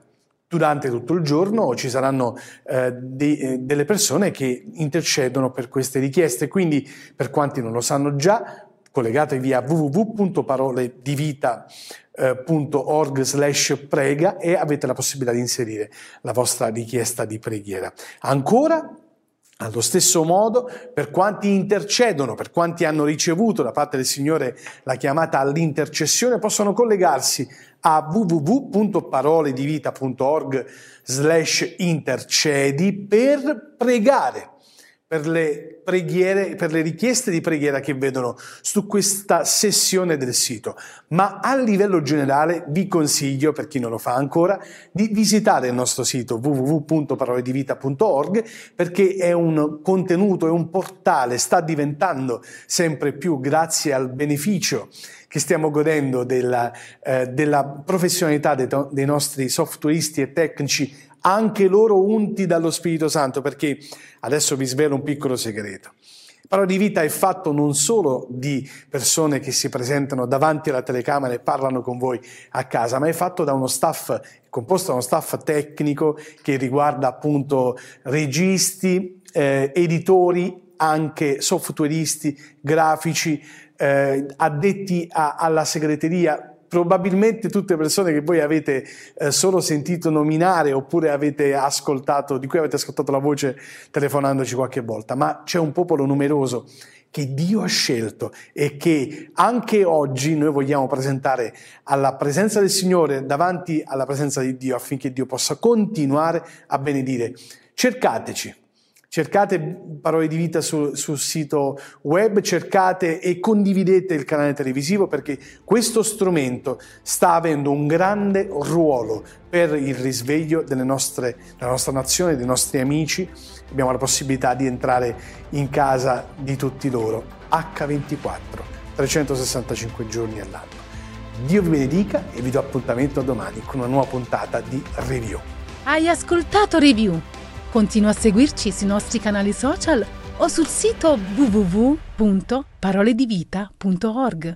Durante tutto il giorno ci saranno eh, de- eh, delle persone che intercedono per queste richieste, quindi per quanti non lo sanno già, collegatevi a www.paroledivita.org slash prega e avete la possibilità di inserire la vostra richiesta di preghiera. Ancora, allo stesso modo, per quanti intercedono, per quanti hanno ricevuto da parte del Signore la chiamata all'intercessione, possono collegarsi a www.paroledivita.org slash intercedi per pregare per le preghiere, per le richieste di preghiera che vedono su questa sessione del sito. Ma a livello generale vi consiglio, per chi non lo fa ancora, di visitare il nostro sito www.paroledivita.org perché è un contenuto, è un portale, sta diventando sempre più grazie al beneficio che stiamo godendo della, eh, della professionalità dei, dei nostri softwareisti e tecnici anche loro unti dallo Spirito Santo, perché adesso vi svelo un piccolo segreto. Parola di vita è fatto non solo di persone che si presentano davanti alla telecamera e parlano con voi a casa, ma è fatto da uno staff, composto da uno staff tecnico che riguarda appunto registi, eh, editori, anche softwareisti, grafici, eh, addetti a- alla segreteria, probabilmente tutte persone che voi avete eh, solo sentito nominare oppure avete ascoltato, di cui avete ascoltato la voce telefonandoci qualche volta, ma c'è un popolo numeroso che Dio ha scelto e che anche oggi noi vogliamo presentare alla presenza del Signore davanti alla presenza di Dio affinché Dio possa continuare a benedire. Cercateci, Cercate parole di vita su- sul sito web, cercate e condividete il canale televisivo perché questo strumento sta avendo un grande ruolo per il risveglio nostre, della nostra nazione, dei nostri amici. Abbiamo la possibilità di entrare in casa di tutti loro. H24, 365 giorni all'anno. Dio vi benedica e vi do appuntamento a domani con una nuova puntata di Review. Hai ascoltato Review? Continua a seguirci sui nostri canali social o sul sito www.paroledivita.org.